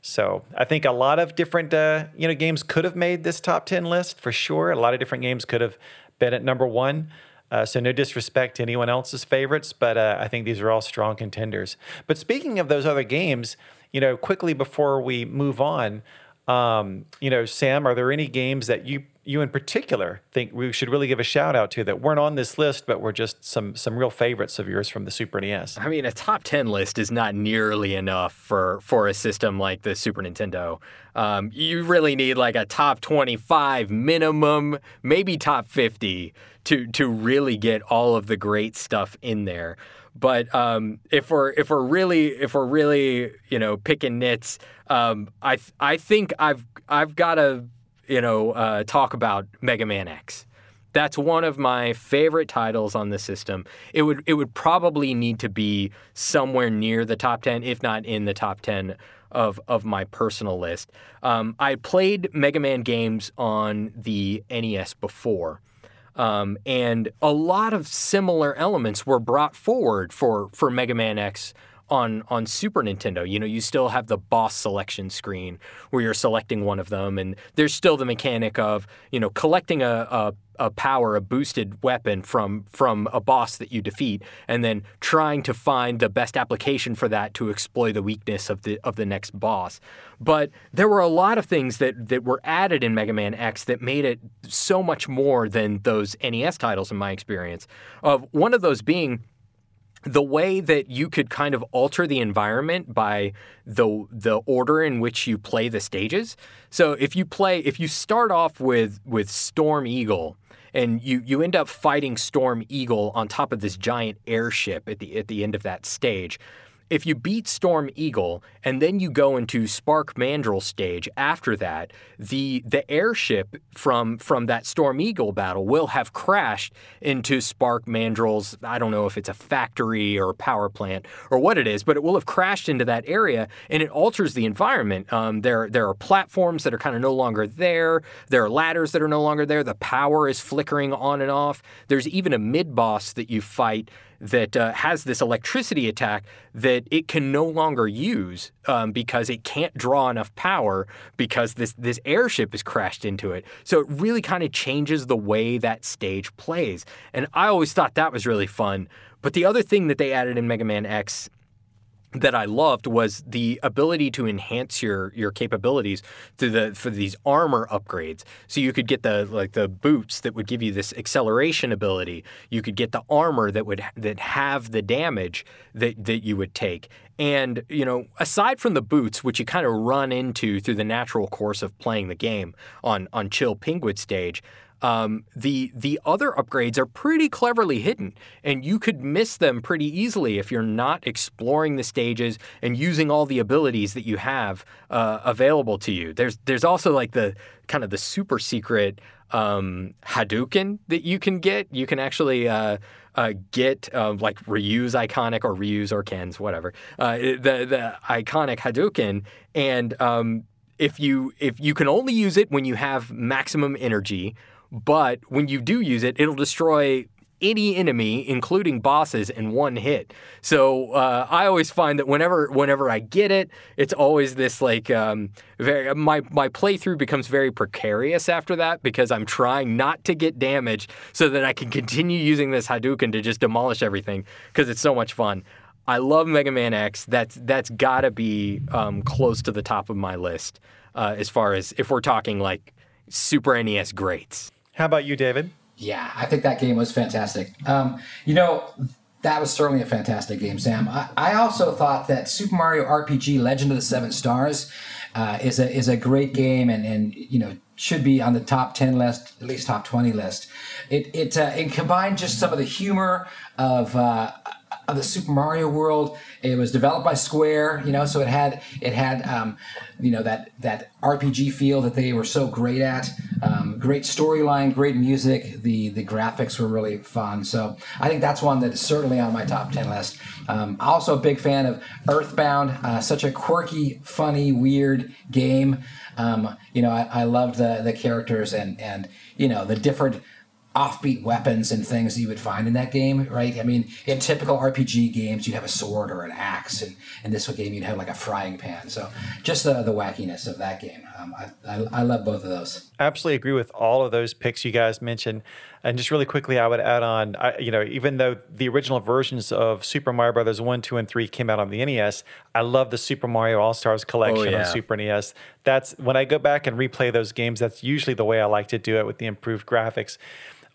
So I think a lot of different uh, you know games could have made this top ten list for sure. A lot of different games could have been at number one. Uh, so no disrespect to anyone else's favorites, but uh, I think these are all strong contenders. But speaking of those other games, you know, quickly before we move on, um, you know, Sam, are there any games that you you in particular think we should really give a shout out to that weren't on this list, but were just some some real favorites of yours from the Super NES? I mean, a top ten list is not nearly enough for for a system like the Super Nintendo. Um, you really need like a top twenty five minimum, maybe top fifty to to really get all of the great stuff in there. But um, if we're if we're really if we're really you know picking nits, um, I th- I think I've I've got to you know uh, talk about Mega Man X. That's one of my favorite titles on the system. It would it would probably need to be somewhere near the top ten, if not in the top ten of of my personal list. Um, I played Mega Man games on the NES before. Um, and a lot of similar elements were brought forward for, for Mega Man X on on Super Nintendo. You know, you still have the boss selection screen where you're selecting one of them, and there's still the mechanic of you know collecting a, a a power, a boosted weapon from from a boss that you defeat, and then trying to find the best application for that to exploit the weakness of the of the next boss. But there were a lot of things that that were added in Mega Man X that made it so much more than those NES titles, in my experience. Of one of those being the way that you could kind of alter the environment by the the order in which you play the stages. So if you play if you start off with with Storm Eagle and you you end up fighting Storm Eagle on top of this giant airship at the at the end of that stage if you beat Storm Eagle and then you go into Spark Mandrill stage after that, the the airship from from that Storm Eagle battle will have crashed into Spark Mandrill's I don't know if it's a factory or a power plant or what it is, but it will have crashed into that area and it alters the environment. Um, there there are platforms that are kind of no longer there. There are ladders that are no longer there. The power is flickering on and off. There's even a mid boss that you fight that uh, has this electricity attack that it can no longer use um, because it can't draw enough power because this this airship has crashed into it. So it really kind of changes the way that stage plays, and I always thought that was really fun. But the other thing that they added in Mega Man X that I loved was the ability to enhance your your capabilities through the for these armor upgrades. So you could get the like the boots that would give you this acceleration ability. You could get the armor that would that have the damage that that you would take. And you know, aside from the boots, which you kind of run into through the natural course of playing the game on on Chill Penguin stage, um, the the other upgrades are pretty cleverly hidden, and you could miss them pretty easily if you're not exploring the stages and using all the abilities that you have uh, available to you. There's there's also like the kind of the super secret um, Hadouken that you can get. You can actually uh, uh, get uh, like Ryu's iconic or Ryu's or Ken's, whatever. Uh, the the iconic Hadouken and um, if you if you can only use it when you have maximum energy but when you do use it, it'll destroy any enemy, including bosses, in one hit. So uh, I always find that whenever whenever I get it, it's always this like um, very my my playthrough becomes very precarious after that because I'm trying not to get damaged so that I can continue using this Hadouken to just demolish everything because it's so much fun. I love Mega Man X. That's that's got to be um, close to the top of my list uh, as far as if we're talking like Super NES greats. How about you, David? Yeah, I think that game was fantastic. Um, you know, that was certainly a fantastic game, Sam. I, I, also thought that Super Mario RPG: Legend of the Seven Stars uh, is a is a great game, and and you know should be on the top ten list, at least top twenty list. It it uh, it combined just some of the humor of uh, of the Super Mario world. It was developed by Square, you know, so it had it had um, you know that that RPG feel that they were so great at. Um, great storyline, great music. The the graphics were really fun. So I think that's one that is certainly on my top ten list. Um, also a big fan of Earthbound. Uh, such a quirky, funny, weird game. Um, you know, I, I loved the the characters and and you know the different offbeat weapons and things that you would find in that game, right? I mean, in typical RPG games, you'd have a sword or an axe, and in this game, you'd have like a frying pan. So just the, the wackiness of that game. Um, I, I, I, love both of those. Absolutely agree with all of those picks you guys mentioned. And just really quickly, I would add on, I, you know, even though the original versions of Super Mario Brothers 1, 2, and 3 came out on the NES, I love the Super Mario All Stars collection oh, yeah. on Super NES. That's when I go back and replay those games, that's usually the way I like to do it with the improved graphics.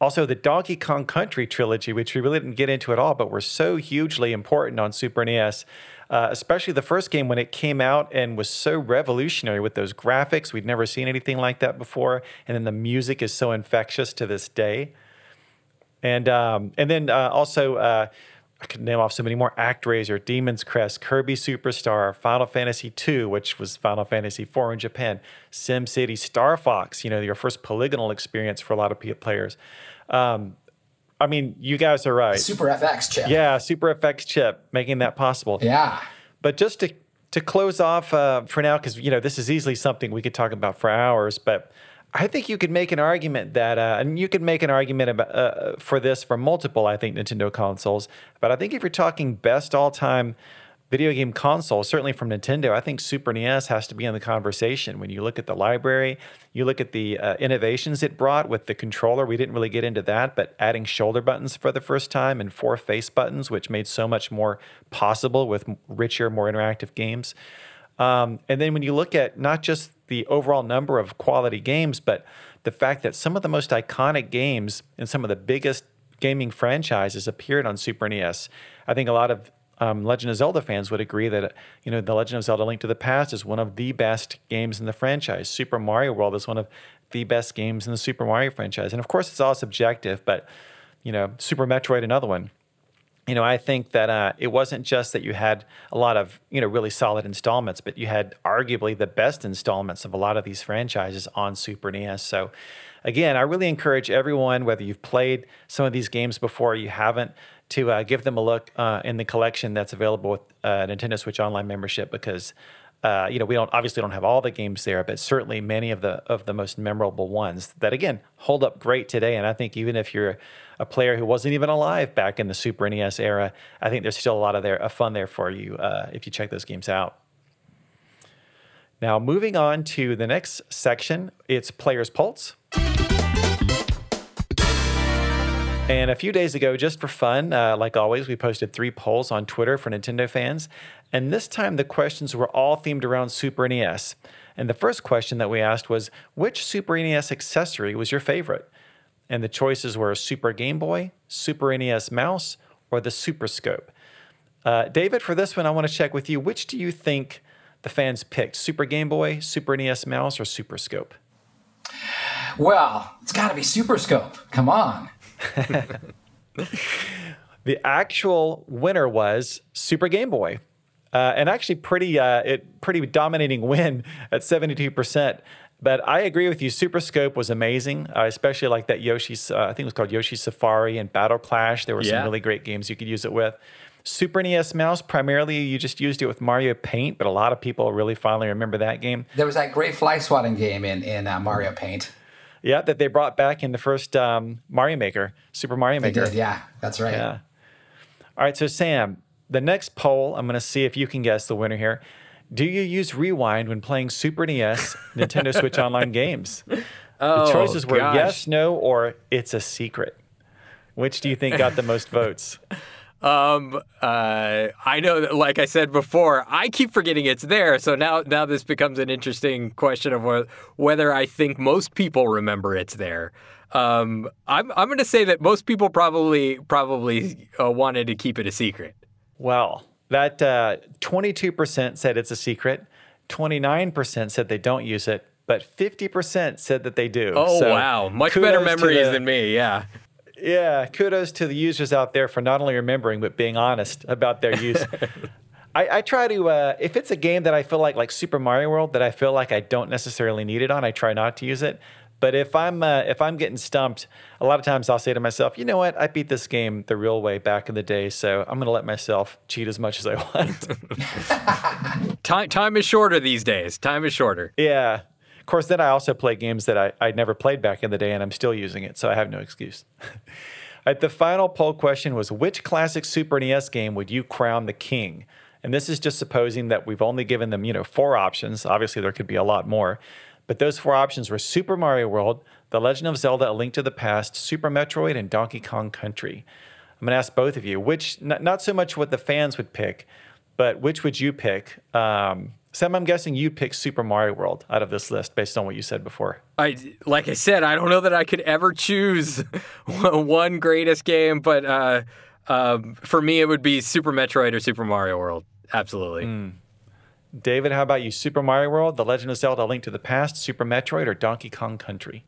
Also, the Donkey Kong Country trilogy, which we really didn't get into at all, but were so hugely important on Super NES. Uh, especially the first game when it came out and was so revolutionary with those graphics. We'd never seen anything like that before. And then the music is so infectious to this day. And um, and then uh, also, uh, I could name off so many more ActRaiser, Demon's Crest, Kirby Superstar, Final Fantasy II, which was Final Fantasy IV in Japan, SimCity, Star Fox, you know, your first polygonal experience for a lot of players. Um, I mean, you guys are right. Super FX chip. Yeah, Super FX chip, making that possible. Yeah. But just to to close off uh, for now, because you know this is easily something we could talk about for hours, but I think you could make an argument that, uh, and you could make an argument about uh, for this for multiple, I think, Nintendo consoles. But I think if you're talking best all time video game console, certainly from Nintendo, I think Super NES has to be in the conversation. When you look at the library, you look at the uh, innovations it brought with the controller. We didn't really get into that, but adding shoulder buttons for the first time and four face buttons, which made so much more possible with richer, more interactive games. Um, and then when you look at not just the overall number of quality games, but the fact that some of the most iconic games and some of the biggest gaming franchises appeared on Super NES. I think a lot of um, Legend of Zelda fans would agree that you know the Legend of Zelda: Link to the Past is one of the best games in the franchise. Super Mario World is one of the best games in the Super Mario franchise, and of course, it's all subjective. But you know, Super Metroid, another one. You know, I think that uh, it wasn't just that you had a lot of you know really solid installments, but you had arguably the best installments of a lot of these franchises on Super NES. So again, I really encourage everyone, whether you've played some of these games before, you haven't, to uh, give them a look uh, in the collection that's available with uh, Nintendo Switch Online membership because. Uh, you know, we don't obviously don't have all the games there, but certainly many of the of the most memorable ones that again hold up great today. And I think even if you're a player who wasn't even alive back in the Super NES era, I think there's still a lot of there of fun there for you uh, if you check those games out. Now, moving on to the next section, it's Players Pulse. And a few days ago, just for fun, uh, like always, we posted three polls on Twitter for Nintendo fans. And this time, the questions were all themed around Super NES. And the first question that we asked was which Super NES accessory was your favorite? And the choices were a Super Game Boy, Super NES Mouse, or the Super Scope. Uh, David, for this one, I want to check with you. Which do you think the fans picked? Super Game Boy, Super NES Mouse, or Super Scope? Well, it's got to be Super Scope. Come on. the actual winner was Super Game Boy. Uh, and actually, pretty uh, it pretty dominating win at seventy two percent. But I agree with you. Super Scope was amazing. I especially like that Yoshi's. Uh, I think it was called Yoshi Safari and Battle Clash. There were yeah. some really great games you could use it with. Super NES Mouse, primarily you just used it with Mario Paint, but a lot of people really finally remember that game. There was that great fly swatting game in in uh, Mario Paint. Yeah, that they brought back in the first um, Mario Maker, Super Mario Maker. They did, yeah, that's right. Yeah. All right, so Sam, the next poll, I'm going to see if you can guess the winner here. Do you use Rewind when playing Super NES Nintendo Switch Online games? Oh, the choices were gosh. yes, no, or it's a secret. Which do you think got the most votes? Um, uh, I know that, like I said before, I keep forgetting it's there. So now, now this becomes an interesting question of whether I think most people remember it's there. Um, I'm, I'm going to say that most people probably, probably uh, wanted to keep it a secret. Well, that uh, 22% said it's a secret. 29% said they don't use it, but 50% said that they do. Oh, so wow. Much better memories the, than me. Yeah. Yeah, kudos to the users out there for not only remembering but being honest about their use. I, I, try to uh, if it's a game that I feel like like Super Mario World that I feel like I don't necessarily need it on, I try not to use it. But if I'm uh, if I'm getting stumped, a lot of times I'll say to myself, you know what, I beat this game the real way back in the day, so I'm going to let myself cheat as much as I want. time time is shorter these days. Time is shorter. Yeah, of course, then I also play games that I, I never played back in the day and I'm still using it, so I have no excuse. right, the final poll question was Which classic Super NES game would you crown the king? And this is just supposing that we've only given them, you know, four options. Obviously, there could be a lot more. But those four options were Super Mario World, The Legend of Zelda A Link to the Past, Super Metroid, and Donkey Kong Country. I'm going to ask both of you, which, not, not so much what the fans would pick, but which would you pick? Um, Sam, I'm guessing you picked Super Mario World out of this list based on what you said before. I, like I said, I don't know that I could ever choose one greatest game, but uh, um, for me, it would be Super Metroid or Super Mario World. Absolutely. Mm. David, how about you? Super Mario World, The Legend of Zelda: Link to the Past, Super Metroid, or Donkey Kong Country?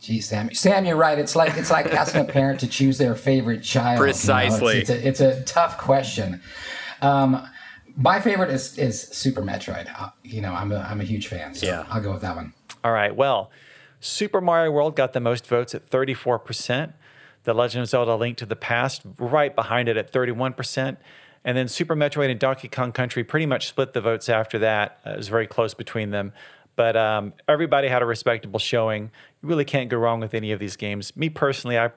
Gee, Sam, Sam, you're right. It's like it's like asking a parent to choose their favorite child. Precisely. You know? it's, it's, a, it's a tough question. Um, my favorite is is Super Metroid. Uh, you know, I'm a I'm a huge fan. So yeah. I'll go with that one. All right. Well, Super Mario World got the most votes at 34 percent. The Legend of Zelda: Link to the Past right behind it at 31 percent. And then Super Metroid and Donkey Kong Country pretty much split the votes after that. Uh, it was very close between them. But um, everybody had a respectable showing. You really can't go wrong with any of these games. Me personally, I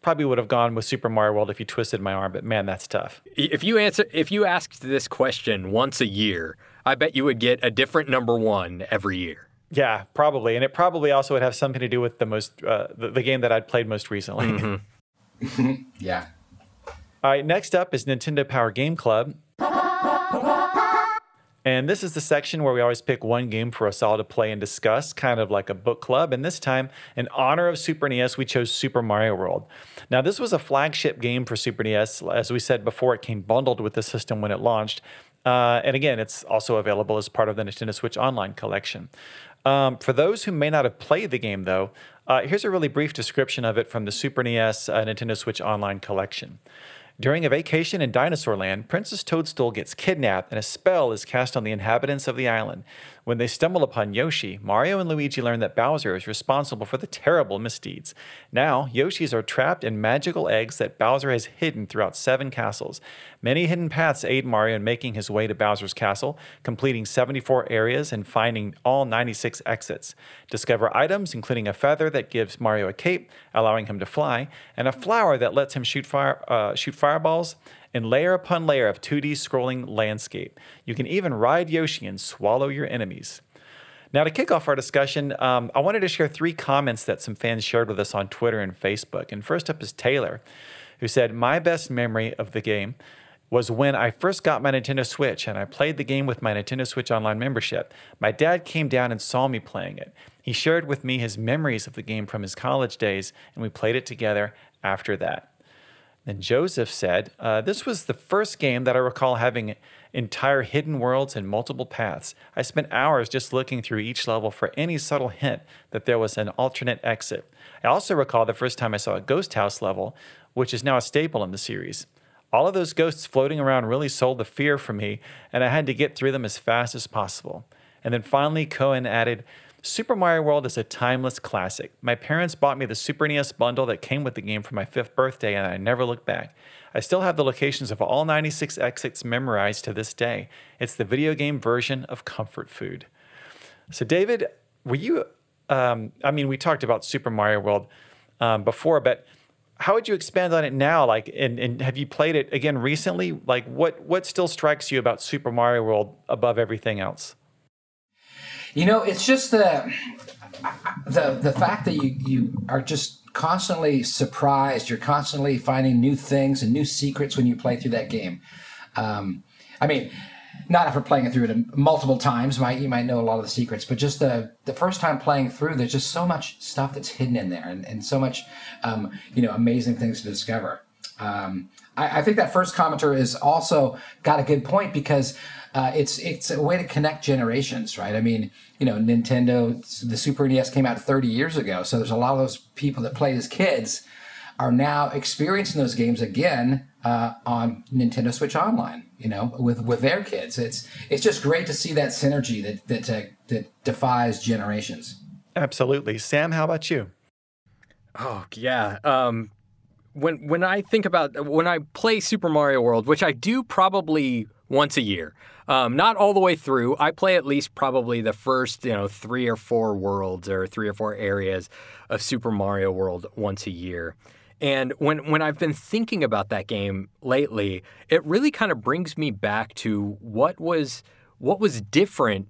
probably would have gone with Super Mario World if you twisted my arm, but man, that's tough. If you answer, if you asked this question once a year, I bet you would get a different number one every year. Yeah, probably, and it probably also would have something to do with the most uh, the, the, game that I'd played most recently. Mm-hmm. yeah. All right, next up is Nintendo Power Game Club. And this is the section where we always pick one game for us all to play and discuss, kind of like a book club. And this time, in honor of Super NES, we chose Super Mario World. Now, this was a flagship game for Super NES. As we said before, it came bundled with the system when it launched. Uh, and again, it's also available as part of the Nintendo Switch Online collection. Um, for those who may not have played the game, though, uh, here's a really brief description of it from the Super NES uh, Nintendo Switch Online collection. During a vacation in Dinosaur Land, Princess Toadstool gets kidnapped and a spell is cast on the inhabitants of the island. When they stumble upon Yoshi, Mario and Luigi learn that Bowser is responsible for the terrible misdeeds. Now, Yoshis are trapped in magical eggs that Bowser has hidden throughout seven castles. Many hidden paths aid Mario in making his way to Bowser's castle, completing 74 areas and finding all 96 exits. Discover items, including a feather that gives Mario a cape, allowing him to fly, and a flower that lets him shoot, fire, uh, shoot fireballs in layer upon layer of 2D scrolling landscape. You can even ride Yoshi and swallow your enemies. Now, to kick off our discussion, um, I wanted to share three comments that some fans shared with us on Twitter and Facebook. And first up is Taylor, who said, My best memory of the game was when I first got my Nintendo Switch and I played the game with my Nintendo Switch Online membership. My dad came down and saw me playing it. He shared with me his memories of the game from his college days, and we played it together after that. And Joseph said, uh, This was the first game that I recall having entire hidden worlds and multiple paths. I spent hours just looking through each level for any subtle hint that there was an alternate exit. I also recall the first time I saw a ghost house level, which is now a staple in the series. All of those ghosts floating around really sold the fear for me, and I had to get through them as fast as possible. And then finally, Cohen added, Super Mario World is a timeless classic. My parents bought me the Super NES bundle that came with the game for my fifth birthday, and I never looked back. I still have the locations of all 96 exits memorized to this day. It's the video game version of comfort food. So, David, were you? Um, I mean, we talked about Super Mario World um, before, but how would you expand on it now? Like, and, and have you played it again recently? Like, what what still strikes you about Super Mario World above everything else? You know, it's just the the the fact that you you are just constantly surprised. You're constantly finding new things and new secrets when you play through that game. Um, I mean, not after playing it through it multiple times, might you might know a lot of the secrets, but just the the first time playing through, there's just so much stuff that's hidden in there, and, and so much um, you know amazing things to discover. Um, I, I, think that first commenter is also got a good point because uh, it's it's a way to connect generations, right? I mean, you know, Nintendo, the Super NES came out 30 years ago, so there's a lot of those people that played as kids are now experiencing those games again uh, on Nintendo Switch Online. You know, with with their kids, it's it's just great to see that synergy that that uh, that defies generations. Absolutely, Sam. How about you? Oh yeah. Um, when when I think about when I play Super Mario World, which I do probably once a year, um, not all the way through. I play at least probably the first you know three or four worlds or three or four areas of Super Mario World once a year. And when when I've been thinking about that game lately, it really kind of brings me back to what was what was different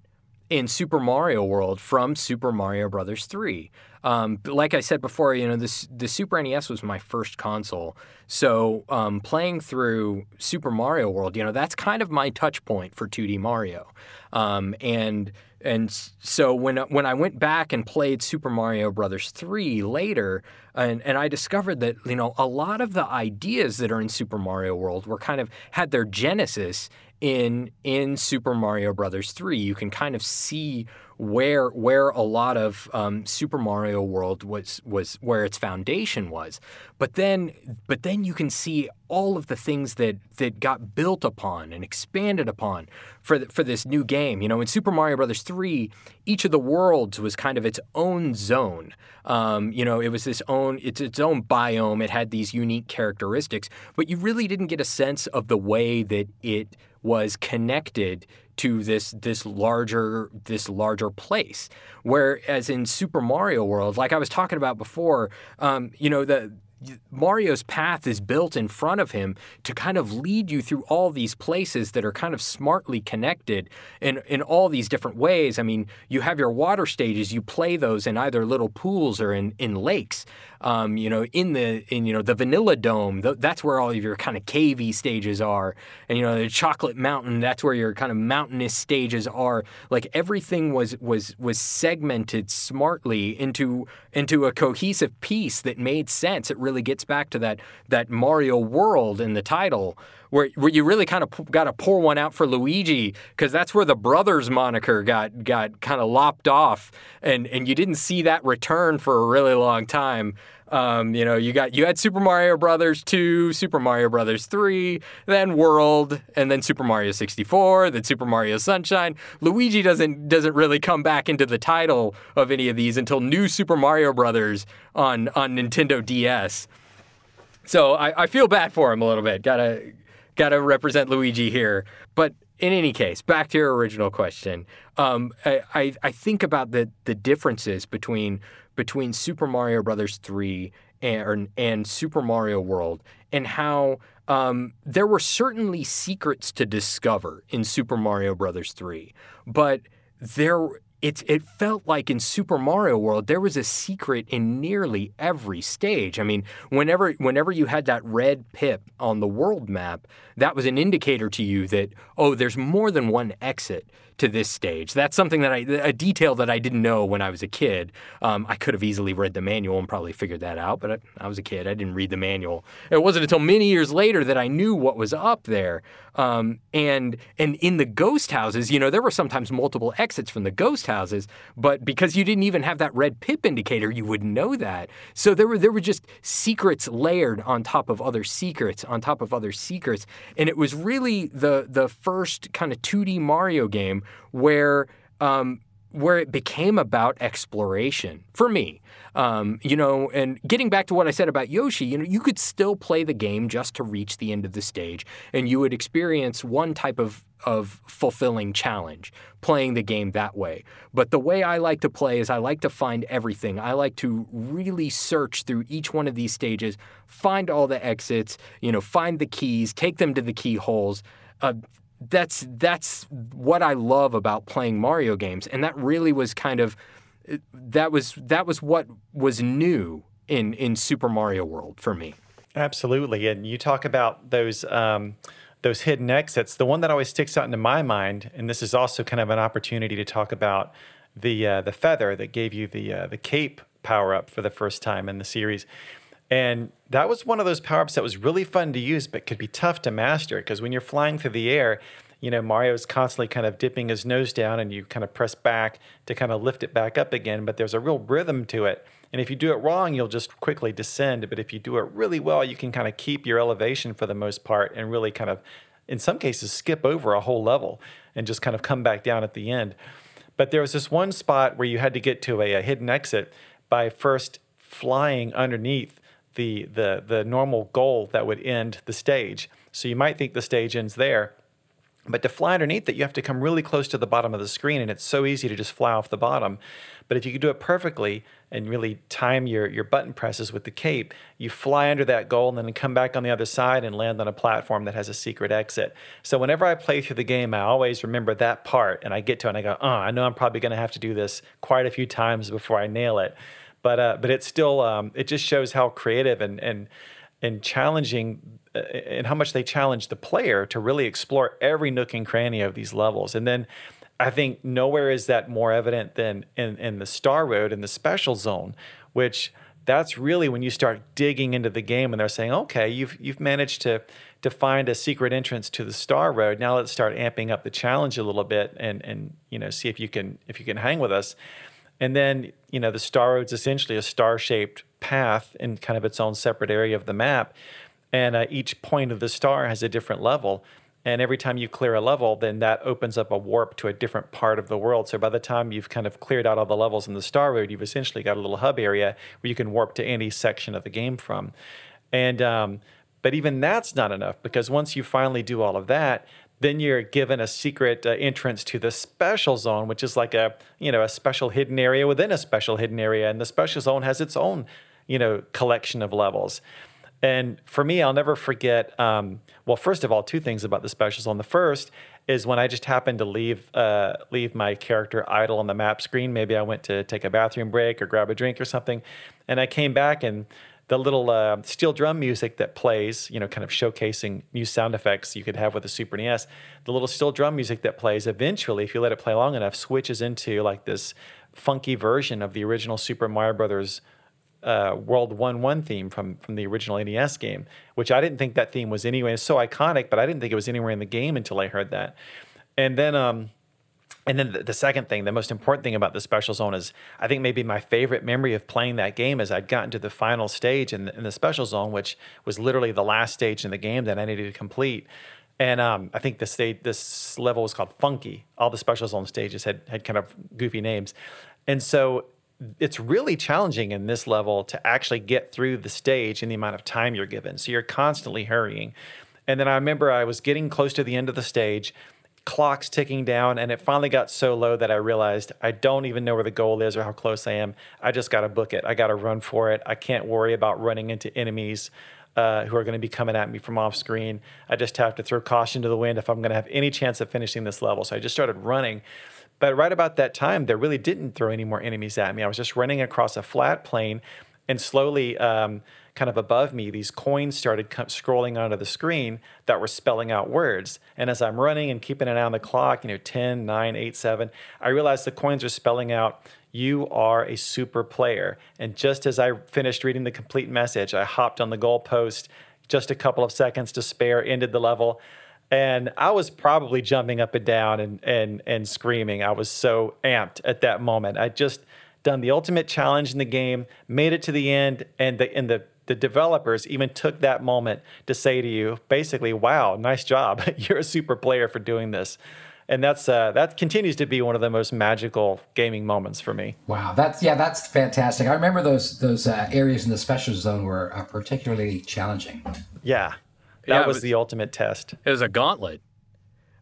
in Super Mario World from Super Mario Brothers 3. Um, like I said before, you know, this the Super NES was my first console, so um, playing through Super Mario World, you know, that's kind of my touch point for 2D Mario, um, and and so when when I went back and played Super Mario Brothers 3 later, and, and I discovered that you know a lot of the ideas that are in Super Mario World were kind of had their genesis in in Super Mario Brothers 3. You can kind of see where where a lot of um, Super Mario World was was where its foundation was. But then but then you can see all of the things that that got built upon and expanded upon for the, for this new game. You know, in Super Mario Brothers 3, each of the worlds was kind of its own zone. Um, you know, it was this own it's its own biome. It had these unique characteristics, but you really didn't get a sense of the way that it was connected to this this larger this larger place. Whereas in Super Mario World, like I was talking about before, um, you know the Mario's path is built in front of him to kind of lead you through all these places that are kind of smartly connected in, in all these different ways. I mean, you have your water stages, you play those in either little pools or in, in lakes. Um, you know, in the in you know the Vanilla Dome, th- that's where all of your kind of cavey stages are, and you know the Chocolate Mountain, that's where your kind of mountainous stages are. Like everything was was was segmented smartly into into a cohesive piece that made sense. It really gets back to that that Mario world in the title where, where you really kind of got to pour one out for Luigi because that's where the brothers moniker got got kind of lopped off, and and you didn't see that return for a really long time. Um, you know, you got you had Super Mario Brothers 2, Super Mario Brothers 3, then World, and then Super Mario 64, then Super Mario Sunshine. Luigi doesn't doesn't really come back into the title of any of these until New Super Mario Brothers on on Nintendo DS. So I, I feel bad for him a little bit. Gotta got to represent Luigi here. But in any case, back to your original question, um, I, I, I think about the the differences between between Super Mario Brothers three and and Super Mario World, and how um, there were certainly secrets to discover in Super Mario Brothers three, but there it, it felt like in Super Mario World there was a secret in nearly every stage. I mean, whenever whenever you had that red pip on the world map, that was an indicator to you that oh, there's more than one exit to this stage. That's something that I, a detail that I didn't know when I was a kid. Um, I could have easily read the manual and probably figured that out, but I, I, was a kid. I didn't read the manual. It wasn't until many years later that I knew what was up there. Um, and and in the ghost houses, you know, there were sometimes multiple exits from the ghost houses, but because you didn't even have that red pip indicator, you wouldn't know that. So there were there were just secrets layered on top of other secrets on top of other secrets, and it was really the the first kind of 2D Mario game where um, where it became about exploration for me. Um, you know, and getting back to what I said about Yoshi, you know, you could still play the game just to reach the end of the stage, and you would experience one type of of fulfilling challenge playing the game that way. But the way I like to play is I like to find everything. I like to really search through each one of these stages, find all the exits, you know, find the keys, take them to the keyholes. Uh, that's that's what I love about playing Mario games, and that really was kind of that was that was what was new in in Super Mario World for me. Absolutely, and you talk about those. Um, those hidden exits. The one that always sticks out into my mind, and this is also kind of an opportunity to talk about the uh, the feather that gave you the uh, the cape power up for the first time in the series. And that was one of those power ups that was really fun to use, but could be tough to master because when you're flying through the air, you know, Mario is constantly kind of dipping his nose down and you kind of press back to kind of lift it back up again. But there's a real rhythm to it. And if you do it wrong, you'll just quickly descend. But if you do it really well, you can kind of keep your elevation for the most part and really kind of, in some cases, skip over a whole level and just kind of come back down at the end. But there was this one spot where you had to get to a, a hidden exit by first flying underneath the the the normal goal that would end the stage. So you might think the stage ends there, but to fly underneath it, you have to come really close to the bottom of the screen, and it's so easy to just fly off the bottom. But if you can do it perfectly and really time your, your button presses with the cape, you fly under that goal and then come back on the other side and land on a platform that has a secret exit. So whenever I play through the game, I always remember that part, and I get to it and I go, oh, I know I'm probably going to have to do this quite a few times before I nail it but uh, but it's still um, it just shows how creative and and and challenging uh, and how much they challenge the player to really explore every nook and cranny of these levels. And then I think nowhere is that more evident than in, in the Star Road in the special zone, which that's really when you start digging into the game and they're saying, okay, you've you've managed to to find a secret entrance to the Star Road. Now let's start amping up the challenge a little bit and and you know see if you can if you can hang with us. And then, you know, the star road's essentially a star shaped path in kind of its own separate area of the map. And uh, each point of the star has a different level. And every time you clear a level, then that opens up a warp to a different part of the world. So by the time you've kind of cleared out all the levels in the Star Road, you've essentially got a little hub area where you can warp to any section of the game from. And um, but even that's not enough because once you finally do all of that, then you're given a secret uh, entrance to the special zone, which is like a you know a special hidden area within a special hidden area, and the special zone has its own you know, collection of levels. And for me, I'll never forget. Um, well, first of all, two things about the special zone. The first is when I just happened to leave uh, leave my character idle on the map screen. Maybe I went to take a bathroom break or grab a drink or something, and I came back and the little uh, steel drum music that plays, you know, kind of showcasing new sound effects you could have with a Super NES. The little steel drum music that plays eventually, if you let it play long enough, switches into like this funky version of the original Super Mario Brothers uh, World One One theme from from the original NES game, which I didn't think that theme was anyway. It's so iconic, but I didn't think it was anywhere in the game until I heard that. And then, um, and then the, the second thing, the most important thing about the special zone is, I think maybe my favorite memory of playing that game is I'd gotten to the final stage in the, in the special zone, which was literally the last stage in the game that I needed to complete. And um, I think the stage, this level was called Funky. All the special zone stages had had kind of goofy names, and so it's really challenging in this level to actually get through the stage in the amount of time you're given. So you're constantly hurrying. And then I remember I was getting close to the end of the stage, clock's ticking down, and it finally got so low that I realized I don't even know where the goal is or how close I am. I just got to book it. I got to run for it. I can't worry about running into enemies. Uh, who are going to be coming at me from off screen. I just have to throw caution to the wind if I'm going to have any chance of finishing this level. So I just started running. But right about that time, there really didn't throw any more enemies at me. I was just running across a flat plain, and slowly, um, kind of above me, these coins started scrolling onto the screen that were spelling out words. And as I'm running and keeping an eye on the clock, you know, 10, 9, 8, 7, I realized the coins are spelling out, you are a super player. And just as I finished reading the complete message, I hopped on the goalpost, just a couple of seconds to spare, ended the level and I was probably jumping up and down and and and screaming. I was so amped at that moment. I just done the ultimate challenge in the game, made it to the end, and the and the the developers even took that moment to say to you, basically, "Wow, nice job! You're a super player for doing this." And that's uh, that continues to be one of the most magical gaming moments for me. Wow, that's yeah, that's fantastic. I remember those those uh, areas in the special zone were uh, particularly challenging. Yeah, that yeah, was, was the ultimate test. It was a gauntlet.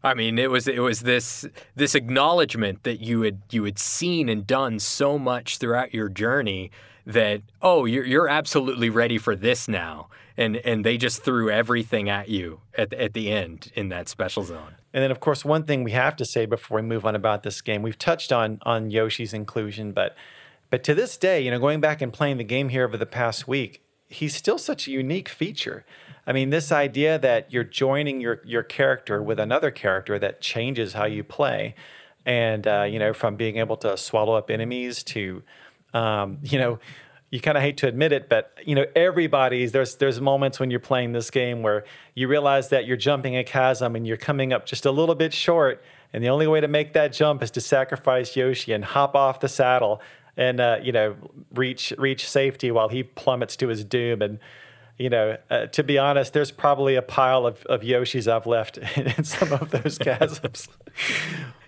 I mean, it was it was this this acknowledgement that you had you had seen and done so much throughout your journey that oh you're you're absolutely ready for this now, and and they just threw everything at you at at the end in that special zone. And then, of course, one thing we have to say before we move on about this game, we've touched on on Yoshi's inclusion, but but to this day, you know, going back and playing the game here over the past week, he's still such a unique feature. I mean, this idea that you're joining your your character with another character that changes how you play, and uh, you know, from being able to swallow up enemies to, um, you know, you kind of hate to admit it, but you know, everybody's there's there's moments when you're playing this game where you realize that you're jumping a chasm and you're coming up just a little bit short, and the only way to make that jump is to sacrifice Yoshi and hop off the saddle and uh, you know reach reach safety while he plummets to his doom. And you know, uh, to be honest, there's probably a pile of, of Yoshis I've left in some of those chasms.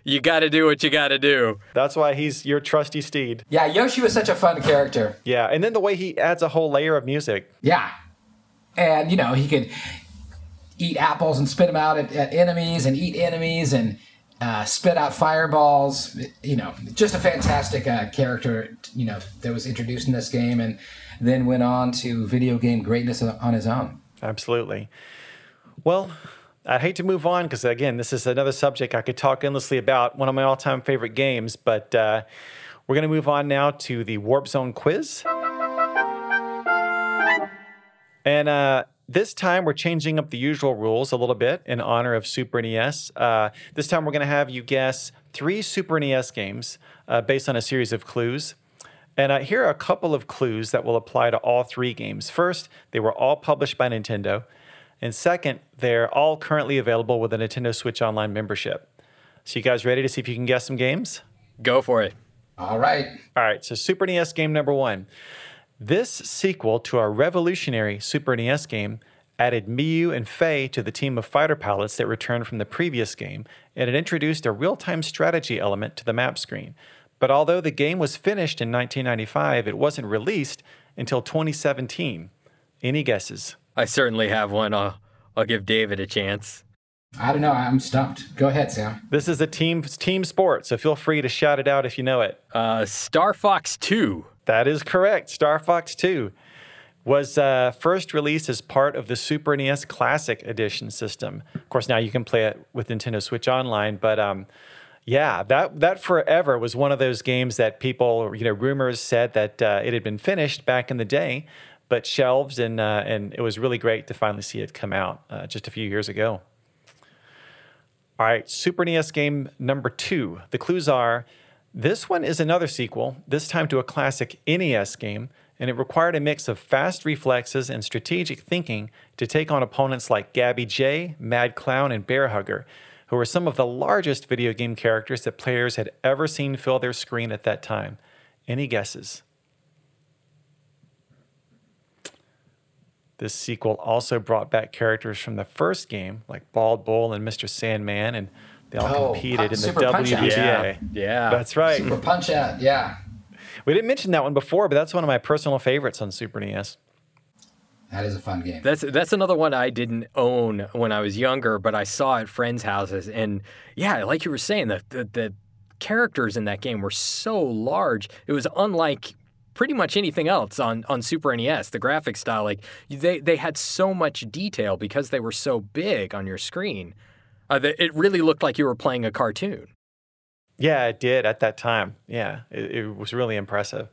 you got to do what you got to do. That's why he's your trusty steed. Yeah, Yoshi was such a fun character. Yeah, and then the way he adds a whole layer of music. Yeah, and you know he could eat apples and spit them out at, at enemies, and eat enemies, and uh, spit out fireballs. You know, just a fantastic uh, character. You know that was introduced in this game, and then went on to video game greatness on his own. Absolutely. Well, I hate to move on because, again, this is another subject I could talk endlessly about, one of my all time favorite games, but uh, we're going to move on now to the Warp Zone quiz. And uh, this time we're changing up the usual rules a little bit in honor of Super NES. Uh, this time we're going to have you guess three Super NES games uh, based on a series of clues. And uh, here are a couple of clues that will apply to all three games. First, they were all published by Nintendo. And second, they're all currently available with a Nintendo Switch Online membership. So, you guys ready to see if you can guess some games? Go for it. All right. All right. So, Super NES game number one. This sequel to our revolutionary Super NES game added Miyu and Fay to the team of fighter pilots that returned from the previous game, and it introduced a real time strategy element to the map screen. But although the game was finished in 1995, it wasn't released until 2017. Any guesses? I certainly have one. I'll, I'll give David a chance. I don't know. I'm stumped. Go ahead, Sam. This is a team team sport, so feel free to shout it out if you know it. Uh, Star Fox 2. That is correct. Star Fox 2. was uh, first released as part of the Super NES Classic Edition system. Of course, now you can play it with Nintendo Switch Online, but um, yeah, that that forever was one of those games that people, you know, rumors said that uh, it had been finished back in the day, but shelves, and uh, and it was really great to finally see it come out uh, just a few years ago. All right, Super NES game number two. The clues are this one is another sequel, this time to a classic NES game, and it required a mix of fast reflexes and strategic thinking to take on opponents like Gabby Jay, Mad Clown, and Bear Hugger, who were some of the largest video game characters that players had ever seen fill their screen at that time. Any guesses? This sequel also brought back characters from the first game, like Bald Bull and Mr. Sandman, and they all Oh, competed Pu- in the Super Punch-Out! Yeah, yeah. That's right. Super Punch Out, yeah. We didn't mention that one before, but that's one of my personal favorites on Super NES. That is a fun game. That's that's another one I didn't own when I was younger, but I saw at friends' houses, and yeah, like you were saying, the the, the characters in that game were so large. It was unlike pretty much anything else on on Super NES. The graphic style, like they they had so much detail because they were so big on your screen. Uh, that it really looked like you were playing a cartoon. Yeah, it did at that time. Yeah, it, it was really impressive.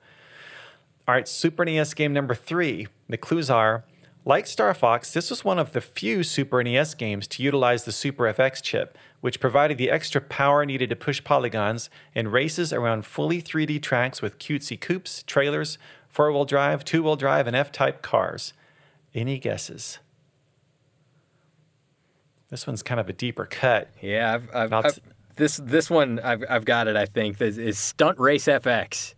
All right, Super NES game number three. The clues are like Star Fox, this was one of the few Super NES games to utilize the Super FX chip, which provided the extra power needed to push polygons in races around fully 3D tracks with cutesy coupes, trailers, four wheel drive, two wheel drive, and F type cars. Any guesses? This one's kind of a deeper cut. Yeah, I've, I've, I've- this this one I've I've got it. I think this is Stunt Race FX.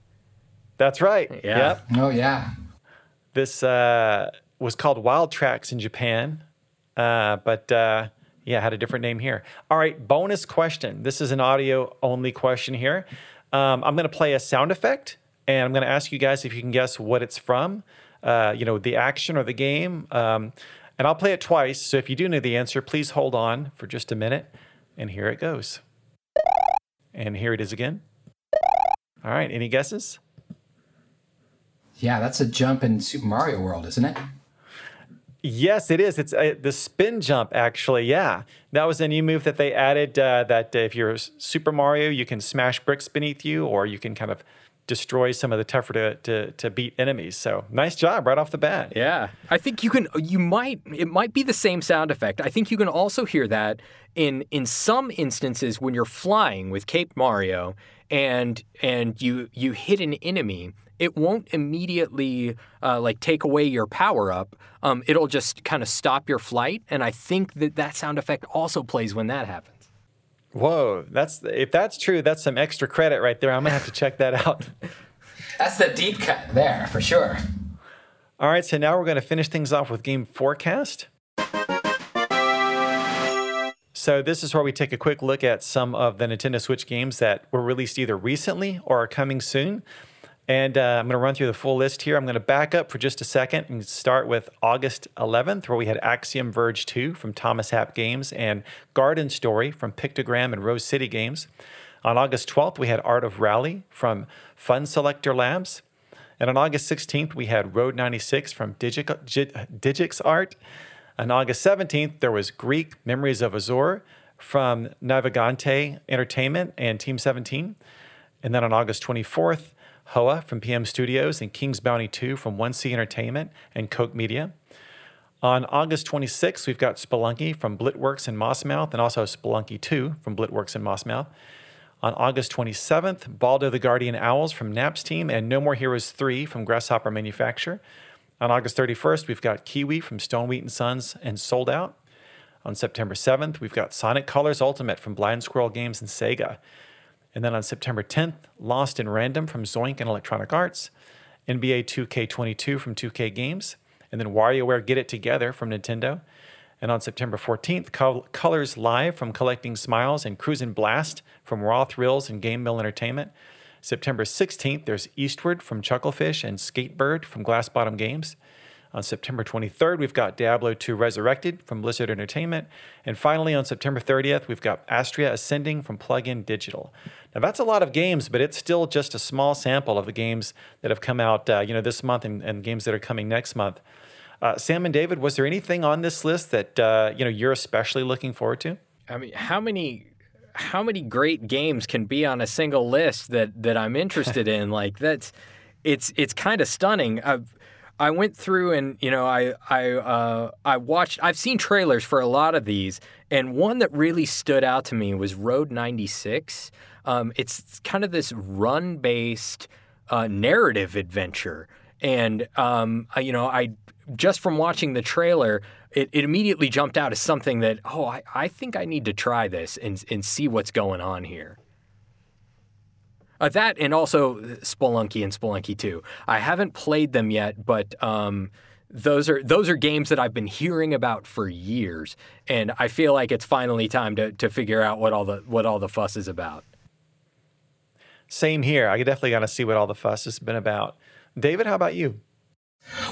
That's right. Yeah. Yep. Oh, yeah. This uh, was called Wild Tracks in Japan, uh, but uh, yeah, had a different name here. All right, bonus question. This is an audio only question here. Um, I'm going to play a sound effect, and I'm going to ask you guys if you can guess what it's from. Uh, you know, the action or the game. Um, and I'll play it twice. So if you do know the answer, please hold on for just a minute. And here it goes. And here it is again. All right, any guesses? Yeah, that's a jump in Super Mario World, isn't it? Yes, it is. It's uh, the spin jump, actually. Yeah. That was a new move that they added uh, that uh, if you're Super Mario, you can smash bricks beneath you or you can kind of destroy some of the tougher to, to, to beat enemies. So nice job right off the bat. Yeah, I think you can. You might. It might be the same sound effect. I think you can also hear that in in some instances when you're flying with Cape Mario and and you you hit an enemy. It won't immediately uh, like take away your power up. Um, it'll just kind of stop your flight, and I think that that sound effect also plays when that happens. Whoa. That's if that's true, that's some extra credit right there. I'm gonna have to check that out. That's the deep cut there, for sure. All right, so now we're going to finish things off with game forecast. So this is where we take a quick look at some of the Nintendo Switch games that were released either recently or are coming soon. And uh, I'm going to run through the full list here. I'm going to back up for just a second and start with August 11th, where we had Axiom Verge 2 from Thomas Happ Games and Garden Story from Picogram and Rose City Games. On August 12th, we had Art of Rally from Funselektor Labs. And on August 16th, we had Road 96 from Digic, DigixArt. On August 17th, there was Greak Memories of Azur from Navegante Entertainment and Team 17. And then on August 24th, Hoa from PM Studios and King's Bounty 2 from 1C Entertainment and Koch Media. On August 26th, we've got Spelunky from Blitworks and Mossmouth, and also Spelunky 2 from Blitworks and Mossmouth. On August 27th, Baldo the Guardian Owls from Naps Team and No More Heroes 3 from Grasshopper Manufacture. On August 31st, we've got Kiwi from Stone Wheat and Sons and Sold Out. On September 7th, we've got Sonic Colors Ultimate from Blind Squirrel Games and Sega. And then on September 10th, Lost in Random from Zoink and Electronic Arts, NBA 2K22 from 2K Games, and then WarioWare Get It Together from Nintendo. And on September 14th, Col- Colors Live from Collecting Smiles and Cruisin' Blast from Raw Thrills and Game Mill Entertainment. September 16th, there's Eastward from Chucklefish and Skatebird from Glass Bottom Games. On September 23rd, we've got Diablo 2 Resurrected from Blizzard Entertainment. And finally, on September 30th, we've got Astria Ascending from Plug-in Digital. Now, that's a lot of games, but it's still just a small sample of the games that have come out, uh, you know, this month and, and games that are coming next month. Uh, Sam and David, was there anything on this list that uh, you know you're especially looking forward to? I mean, how many how many great games can be on a single list that that I'm interested in? Like that's it's it's kind of stunning. I've, I went through and you know I I uh, I watched I've seen trailers for a lot of these and one that really stood out to me was Road 96. Um, it's kind of this run based uh, narrative adventure and um, I, you know I just from watching the trailer it, it immediately jumped out as something that oh I, I think I need to try this and and see what's going on here. Uh, that and also Spelunky and Spelunky 2. I haven't played them yet, but um, those are those are games that I've been hearing about for years, and I feel like it's finally time to to figure out what all the what all the fuss is about. Same here. I definitely got to see what all the fuss has been about. David, how about you?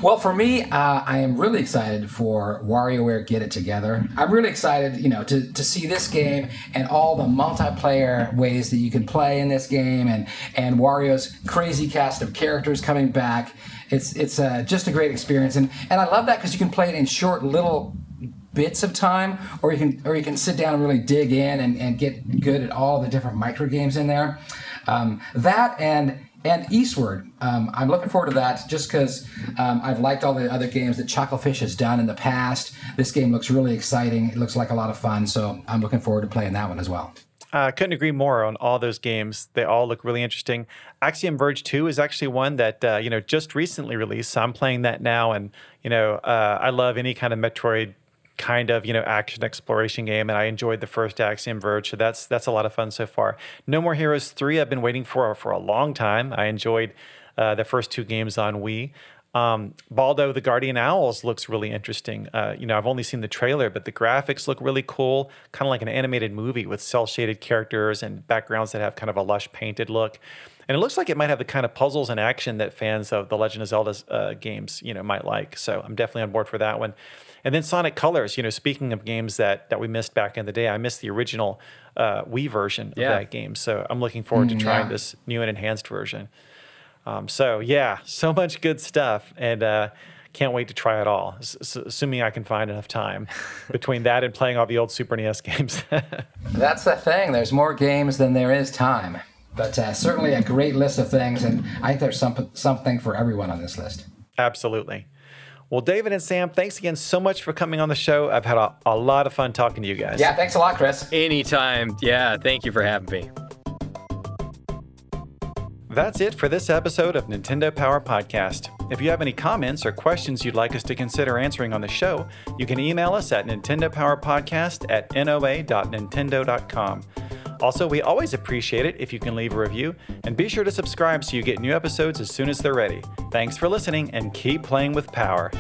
Well, for me, uh, I am really excited for WarioWare Get It Together. I'm really excited, you know, to, to see this game and all the multiplayer ways that you can play in this game, and and Wario's crazy cast of characters coming back. It's it's uh, just a great experience, and and I love that because you can play it in short little bits of time, or you can or you can sit down and really dig in and, and get good at all the different micro games in there. Um, that and and Eastward. Um, I'm looking forward to that just because um, I've liked all the other games that Chucklefish has done in the past. This game looks really exciting. It looks like a lot of fun, so I'm looking forward to playing that one as well. I uh, couldn't agree more on all those games. They all look really interesting. Axiom Verge 2 is actually one that uh, you know just recently released. So I'm playing that now, and you know uh, I love any kind of Metroid kind of you know action exploration game, and I enjoyed the first Axiom Verge, so that's that's a lot of fun so far. No More Heroes three I've been waiting for for a long time. I enjoyed uh, the first two games on Wii. Um, Baldo the Guardian Owls looks really interesting. Uh, you know, I've only seen the trailer, but the graphics look really cool, kind of like an animated movie with cel shaded characters and backgrounds that have kind of a lush painted look. And it looks like it might have the kind of puzzles and action that fans of the Legend of Zelda uh, games, you know, might like. So I'm definitely on board for that one. And then Sonic Colors, you know, speaking of games that that we missed back in the day, I missed the original uh, Wii version of yeah. that game. So I'm looking forward mm, to trying yeah. this new and enhanced version. Um, so yeah, so much good stuff, and uh, can't wait to try it all. S- assuming I can find enough time between that and playing all the old Super NES games. That's the thing. There's more games than there is time, but uh, certainly a great list of things, and I think there's some something for everyone on this list. Absolutely. Well, David and Sam, thanks again so much for coming on the show. I've had a, a lot of fun talking to you guys. Yeah, thanks a lot, Chris. Anytime. Yeah, thank you for having me. That's it for this episode of Nintendo Power Podcast. If you have any comments or questions you'd like us to consider answering on the show, you can email us at nintendopowerpodcast at noa.nintendo.com. Also, we always appreciate it if you can leave a review, and be sure to subscribe so you get new episodes as soon as they're ready. Thanks for listening, and keep playing with power.